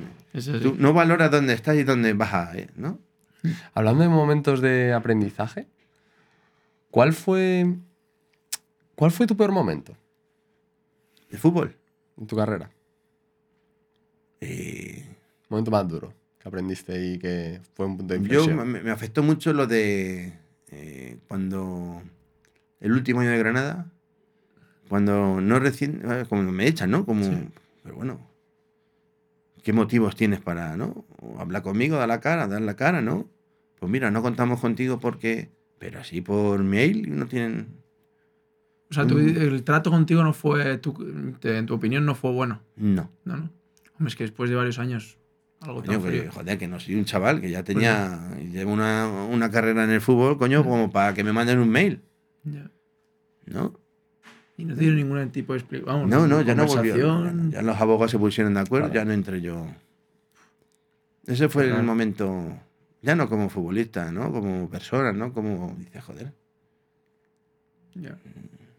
Tú no valoras dónde estás y dónde vas a ir, ¿no? <laughs> Hablando de momentos de aprendizaje, ¿cuál fue, ¿cuál fue tu peor momento De fútbol. en tu carrera? Eh, Momento más duro que aprendiste y que fue un punto de yo inflexión. me, me afectó mucho lo de eh, cuando el último año de Granada, cuando no recién, eh, como me echan, ¿no? Como, Sí. pero bueno, ¿qué motivos tienes para, no? Habla conmigo, da la cara, dar la cara, ¿no? Pues mira, no contamos contigo porque, pero así por mail no tienen, O sea, tu- Mm. el trato contigo no fue, tu- te- en tu opinión, no fue bueno. no. No, no. Hombre, es que después de varios años, algo Coño, tan que, joder, que no soy un chaval que ya tenía, llevo una, una carrera en el fútbol, coño, como para que me manden un mail, Ya. ¿no? Y no tiene ningún tipo de explicación. No, no, ya no volvió. Ya, ya los abogados se pusieron de acuerdo, Claro. ya no entré yo. Ese fue el momento, ya no como futbolista, ¿no? Como persona, ¿no? Como, dice, joder. Ya.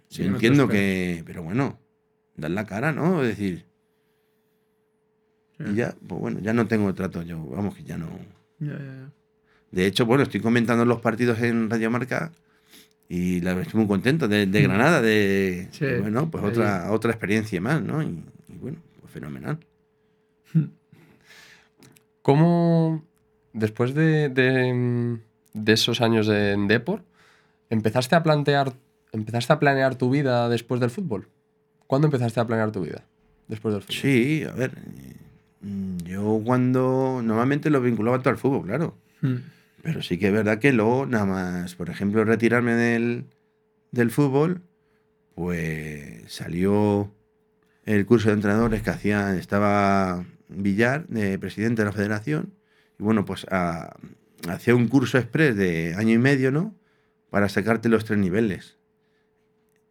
Sí, Sí, no entiendo que, pero bueno, dar la cara, ¿no? Es decir, y ya, pues bueno, ya no tengo trato yo, vamos, que ya no. Ya, ya, ya. De hecho, bueno, estoy comentando los partidos en Radio Marca y la verdad estoy muy contento de, de Granada, de, Mm. Sí, bueno, pues otra, otra experiencia más, ¿no? Y, y bueno, pues fenomenal. ¿Cómo, después de, de- de esos años en Depor, empezaste a plantear, empezaste a planear tu vida después del fútbol? ¿Cuándo empezaste a planear tu vida después del fútbol? Sí, a ver, mm, yo cuando normalmente lo vinculaba todo al fútbol, claro. Mm. Pero sí que es verdad que luego, nada más, por ejemplo, retirarme del, del fútbol, pues salió el curso de entrenadores que hacía, estaba Villar, de presidente de la federación, y bueno, pues a- hacía un curso express de año y medio, ¿no? Para sacarte los tres niveles.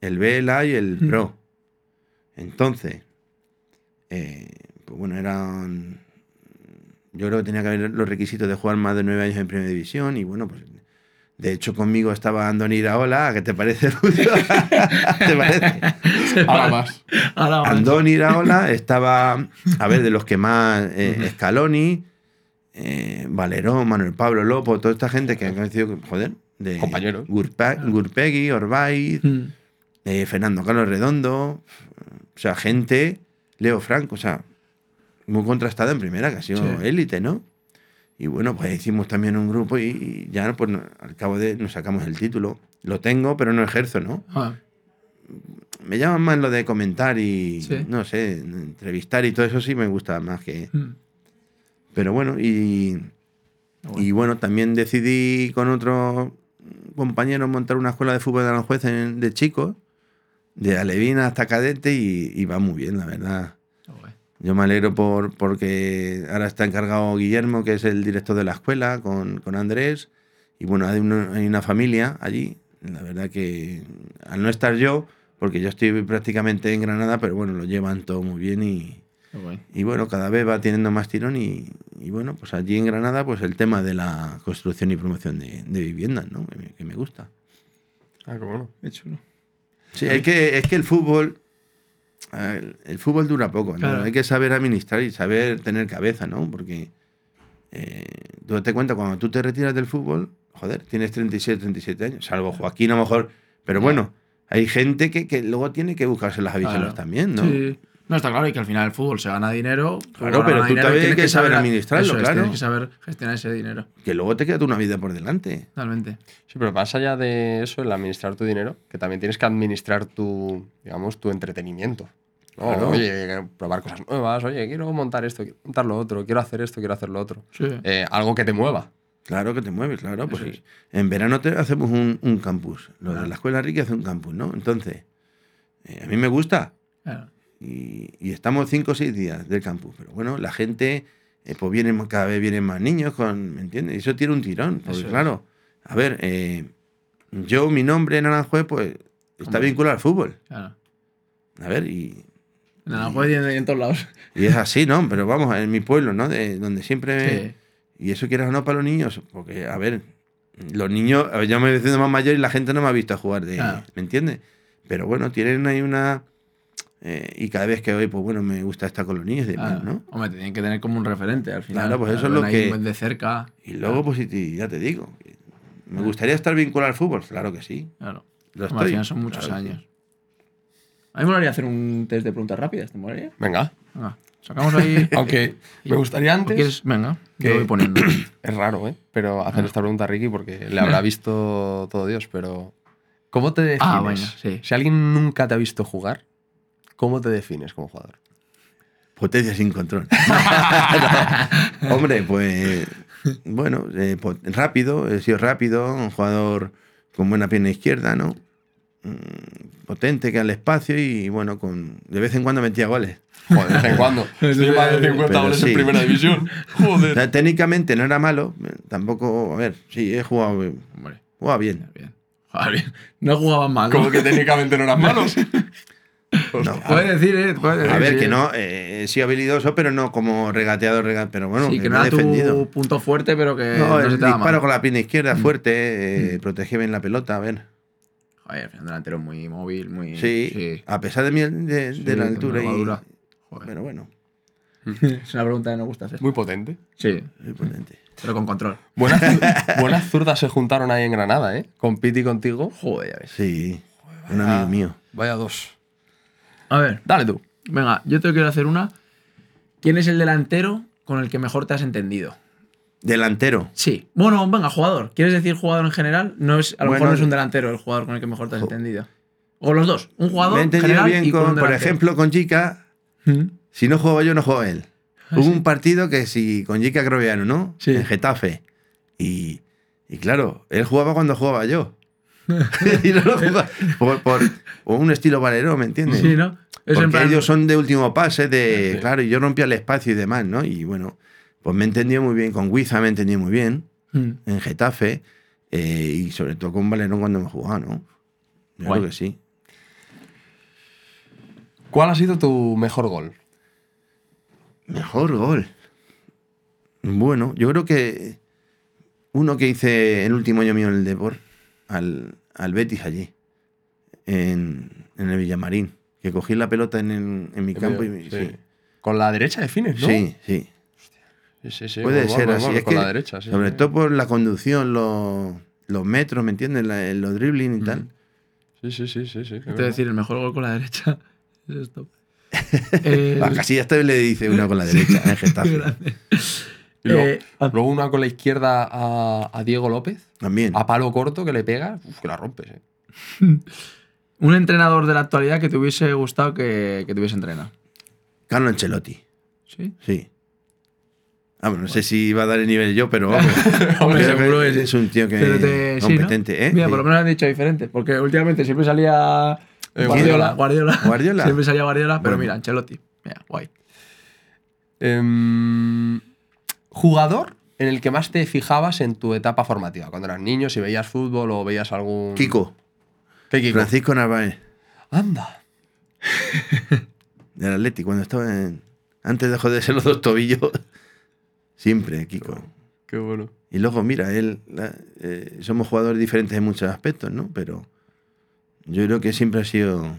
El B, el A y el Mm. Pro. Entonces, eh, pues bueno, eran yo creo que tenía que haber los requisitos de jugar más de nueve años en Primera División y bueno, pues de hecho conmigo estaba Andoni Iraola, ¿qué te parece? <laughs> ¿Te parece? <laughs> Ahora más. Andoni Iraola estaba, a ver, de los que más, eh, Scaloni, eh, Valerón, Manuel Pablo Lopo, toda esta gente que han conocido, joder, de Compañeros. Gurpa- Gurpegui, Orbaiz, Mm. eh, Fernando Carlos Redondo, o sea, gente, Leo Franco, o sea, muy contrastada en primera, que ha sido Sí. élite, ¿no? Y bueno, pues hicimos también un grupo y, ya pues, al cabo de nos sacamos el título. Lo tengo, pero no ejerzo, ¿no? Ah, Me llaman más lo de comentar y, Sí. no sé, entrevistar y todo eso sí me gusta más que... mm. Pero bueno, y, Bueno. y bueno, también decidí con otro compañero montar una escuela de fútbol de Aranjuez en- de chicos, de alevina hasta cadete y, y va muy bien, la verdad. Yo me alegro por, porque ahora está encargado Guillermo, que es el director de la escuela, con, con Andrés. Y bueno, hay una, hay una familia allí. La verdad que al no estar yo, porque yo estoy prácticamente en Granada, pero bueno, lo llevan todo muy bien y, guay. y bueno, cada vez va teniendo más tirón y, y bueno, pues allí en Granada, pues el tema de la construcción y promoción de, de viviendas, ¿no? Que me, que me gusta. Ah, qué bueno. Qué chulo. Sí, es que, es que el fútbol, ver, el fútbol dura poco, ¿no? Claro. Hay que saber administrar y saber tener cabeza, ¿no? Porque eh, tú te cuenta, cuando tú te retiras del fútbol, joder, tienes 36, 37 años, salvo Joaquín a lo mejor, pero bueno, hay gente que, que luego tiene que buscarse las habichuelas Claro. también, ¿no? Sí. No, está claro, y que al final el fútbol se gana dinero. Claro, pero tú también tienes que saber administrarlo, eso es, claro. Tienes que saber gestionar ese dinero. Que luego te queda una vida por delante. Totalmente. Sí, pero más allá de eso, el administrar tu dinero, que también tienes que administrar tu, digamos, tu entretenimiento. ¿no? Claro. Oye, probar cosas nuevas, oye, quiero montar esto, quiero montar lo otro, quiero hacer esto, quiero hacer lo otro. Sí. Eh, algo que te mueva. Claro que te mueves, claro. Pues es. En verano te hacemos un, un campus. Lo de Claro. la escuela Ricky hace un campus, ¿no? Entonces, eh, a mí me gusta. Claro. Y, y estamos cinco o seis días del campus. Pero bueno, la gente, eh, pues vienen, cada vez vienen más niños, con, ¿me entiendes? Y eso tiene un tirón. Porque es. claro, a ver, eh, yo, mi nombre en Aranjuez, pues está Hombre. vinculado al fútbol. Claro. A ver, y, En Aranjuez y en, en todos lados. y es así, ¿no? Pero vamos, en mi pueblo, ¿no? De, donde siempre... Sí. Y eso quieras o no para los niños, porque, a ver, los niños, yo me voy haciendo más mayor y la gente no me ha visto jugar de. Claro. ¿Me entiendes? Pero bueno, tienen ahí una. Eh, y cada vez que voy, pues bueno, me gusta estar con los niños y demás, Claro. ¿no? Hombre, te tienen que tener como un referente al final. Claro, pues eso es lo que- de cerca. Y luego, pues y- ya te digo, ¿me gustaría estar vinculado al fútbol? Claro que sí. Claro. Lo al estoy. final son muchos años. A mí me molaría hacer un test de preguntas rápidas, ¿te molaría? Venga. Venga, sacamos ahí. <laughs> Aunque me gustaría ¿O antes. quieres? Venga, que- voy poniendo. <clears throat> Es raro, ¿eh? Pero Ah. hacer esta pregunta a Ricky porque le habrá visto todo Dios, pero. ¿Cómo te defines? Ah, sí. Si alguien nunca te ha visto jugar, ¿cómo te defines como jugador? Potencia sin control. <laughs> No. Hombre, pues. Bueno, eh, po- rápido, he sido rápido, un jugador con buena pierna izquierda, ¿no? Mm, Potente, que al espacio y bueno, con de vez en cuando metía goles. Joder, de vez en cuando. <laughs> Sí, más de 50 pero goles sí. en primera división. O Joder. sea, técnicamente no era malo, eh, tampoco, a ver, sí, he jugado, Hombre, jugaba bien. bien. Joder, bien. No jugaban mal. ¿no? Como que técnicamente no eran malos. <laughs> No, Puedes decir, ¿eh? Puedes decir, a ver, sí. que no, eh, he sido habilidoso, pero no como regateador, rega- pero bueno, Sí, que no era defendido. tu punto fuerte, pero que No, no, el se te disparo con la pierna izquierda Mm. fuerte, eh, protegía bien la pelota, a ver. Joder, final delantero muy móvil, muy... Sí, a pesar de, mi, de, Sí, de la altura. y-. Joder. pero bueno, <laughs> Es una pregunta que no gusta hacer. Muy potente. Sí, muy potente. pero con control. Buenas, <laughs> buenas zurdas se juntaron ahí en Granada, ¿eh? Con Piti y contigo. Joder, ya ves. Sí, un amigo mío. Vaya dos. A ver, Dale tú. venga, yo te quiero hacer una. ¿Quién es el delantero con el que mejor te has entendido? Delantero. Sí. Bueno, venga, jugador. ¿Quieres decir jugador en general? No es, a lo Bueno, mejor no es un delantero el jugador con el que mejor te has entendido. O los dos. Un jugador Me he entendido general bien y con, con, por ejemplo, con Chica. ¿Mm? Si no juego yo, no juego él. Ah, Hubo sí. un partido que sí, con Jica Croviano, ¿no? Sí. En Getafe. Y, y claro, él jugaba cuando jugaba yo. <laughs> <laughs> y no lo jugaba por, por- por un estilo valero, ¿me entiendes? Sí, ¿no? Es Porque plan- ellos son de último pase, de. Sí. Claro, y yo rompía el espacio y demás, ¿no? Y bueno, pues me entendió muy bien. Con Guiza me entendí muy bien. Mm. En Getafe. eh, y sobre todo con Valerón cuando me jugaba, ¿no? Yo Guay. creo que sí. ¿Cuál ha sido tu mejor gol? Mejor gol. Bueno, yo creo que uno que hice el último año mío en el Deport, al, al Betis allí, en, en el Villamarín, que cogí la pelota en, el- en mi campo y me- Sí. sí. Con la derecha defines, ¿no? sí, sí. Sí, sí, sí, Puede ser así. Es con que, la derecha, sí. sobre sí. todo por la conducción, los, los metros, ¿me entiendes? La- los dribbling y tal. Sí, sí, sí, sí. sí a decir, el mejor gol con la derecha <laughs> es esto. <laughs> A Casillas también le dice una con la derecha, en Getafe. <laughs> Y luego, Eh, ah. luego una con la izquierda a, a Diego López, También. a palo corto que le pega, uf, que la rompes, eh. Un entrenador de la actualidad que te hubiese gustado que, que te hubiese entrenado. Carlo Ancelotti. ¿Sí? Sí. Vamos, no sé si va a dar el nivel yo, pero vamos. <laughs> Hombre, seguro sí. es un tío que Pero te- sí, ¿no? competente, ¿eh? Mira, Sí. por lo menos han dicho diferente. Porque últimamente siempre salía Eh, Guardiola, Guardiola. Guardiola. Guardiola. Siempre salía Guardiola, pero Bueno. mira, Ancelotti. Mira, guay. Em, jugador en el que más te fijabas en tu etapa formativa, cuando eras niño, si veías fútbol o veías algún. Kiko. Francisco Narváez. Anda. <laughs> Del Atleti, cuando estaba en... Antes de joderse los dos tobillos. Siempre, Kiko. Qué bueno. Y luego, mira, él, la- eh, somos jugadores diferentes en muchos aspectos, ¿no? Pero yo creo que siempre ha sido.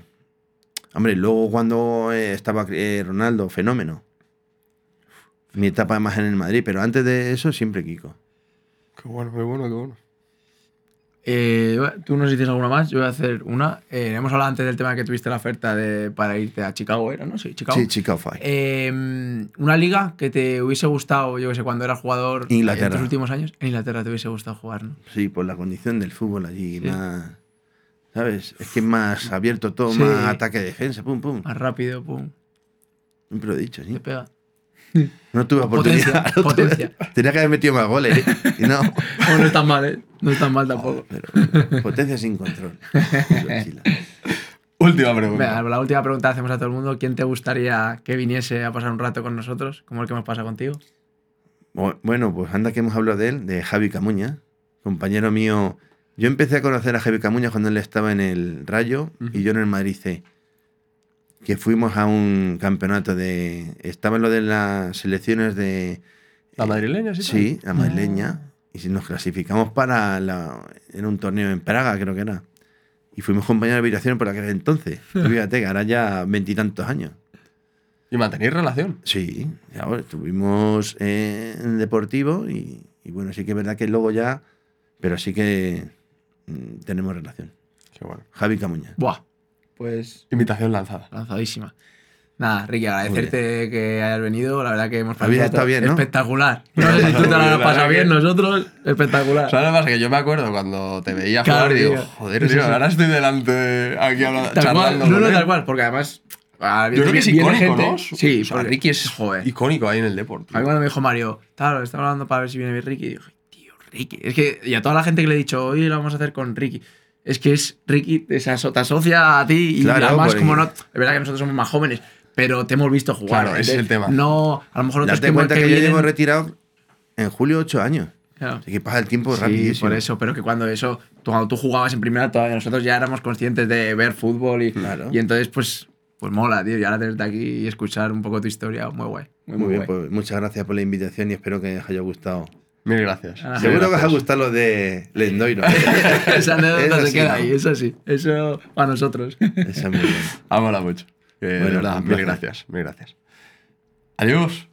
Hombre, luego cuando eh, estaba eh, Ronaldo, fenómeno. Mi etapa más en el Madrid, pero antes de eso, siempre Kiko. Qué bueno, qué bueno, qué bueno. Eh, Tú nos dices alguna más, yo voy a hacer una. Eh, hemos hablado antes del tema que tuviste la oferta de, para irte a Chicago, ¿era? ¿No? Sí, Chicago. Sí, Chicago Fire. Eh, una liga que te hubiese gustado, yo que sé, cuando eras jugador Inglaterra. en tus últimos años. En Inglaterra te hubiese gustado jugar, ¿no? Sí, por la condición del fútbol allí, Sí. más. ¿Sabes? Es que más abierto todo, Sí. más ataque-defensa, pum, pum. Más rápido, pum, Siempre lo he dicho, sí. te pega. No tuve Potencia, oportunidad. <laughs> no tuve- potencia. Tenía que haber metido más goles. ¿eh? Y no. <laughs> No es tan mal, ¿eh? No es tan mal tampoco. Pero potencia sin control. <laughs> Última pregunta. Venga, la última pregunta que hacemos a todo el mundo. ¿Quién te gustaría que viniese a pasar un rato con nosotros, como el que nos pasa contigo? Bu- Bueno, pues anda que hemos hablado de él, de Javi Camuña, compañero mío. Yo empecé a conocer a Javi Camuña cuando él estaba en el Rayo y yo en el Madrid C. Que fuimos a un campeonato de. Estaba en lo de las selecciones de. ¿La madrileña, sí? Sí, la madrileña. Y nos clasificamos para. La, era un torneo en Praga, creo que era. Y fuimos compañeros de habitación por aquel entonces. <laughs> Fíjate que ahora ya veintitantos años. ¿Y mantenéis relación? Sí, bueno, estuvimos eh, en deportivo y, y bueno, sí que es verdad que luego ya, pero sí que mm, tenemos relación. Qué bueno. Javi Camuña. Buah, pues Invitación lanzada. lanzadísima. Nada, Ricky, agradecerte que hayas venido. La verdad que hemos rato estado bien, ¿no? Espectacular. No sé si tú te lo <laughs> has pasado bien, nosotros, espectacular. ¿Sabes lo que pasa? Que yo me acuerdo cuando te veía jugar y digo, joder, tío, ahora estoy delante aquí hablando, Tal cual, charlando. no, no, tal cual, porque además. ah, Yo creo que es icónico, ¿no? Sí, Ricky es icónico ahí en el deporte. A mí cuando me dijo Mario, claro, estaba hablando para ver si viene Ricky, y dije, tío, Ricky. Es que, y a toda la gente que le he dicho, hoy lo vamos a hacer con Ricky. Es que es Ricky, te aso- te asocia a ti y Claro, además, porque- como no. Es verdad que nosotros somos más jóvenes, pero te hemos visto jugar. Claro, ese es el tema. No, a lo mejor otros Date cuenta que, yo vienen- llevo retirado en julio ocho años. Claro. Así que pasa el tiempo Sí, rapidísimo. por eso, pero que cuando eso, cuando tú jugabas en primera, todavía nosotros ya éramos conscientes de ver fútbol y, Claro. y entonces, pues, pues mola, tío. Y ahora tenerte aquí y escuchar un poco tu historia, muy guay. Muy, Muy, muy, bien, guay. pues muchas gracias por la invitación y espero que os haya gustado. Mil gracias. Ah. Seguro que os ha gustado lo de Lendoiro. <laughs> Esa anécdota se queda ¿no? ahí, eso sí. Eso para nosotros. Esa es muy bien. Mola mucho. De Bueno, verdad, mil gracias, mil gracias. Adiós.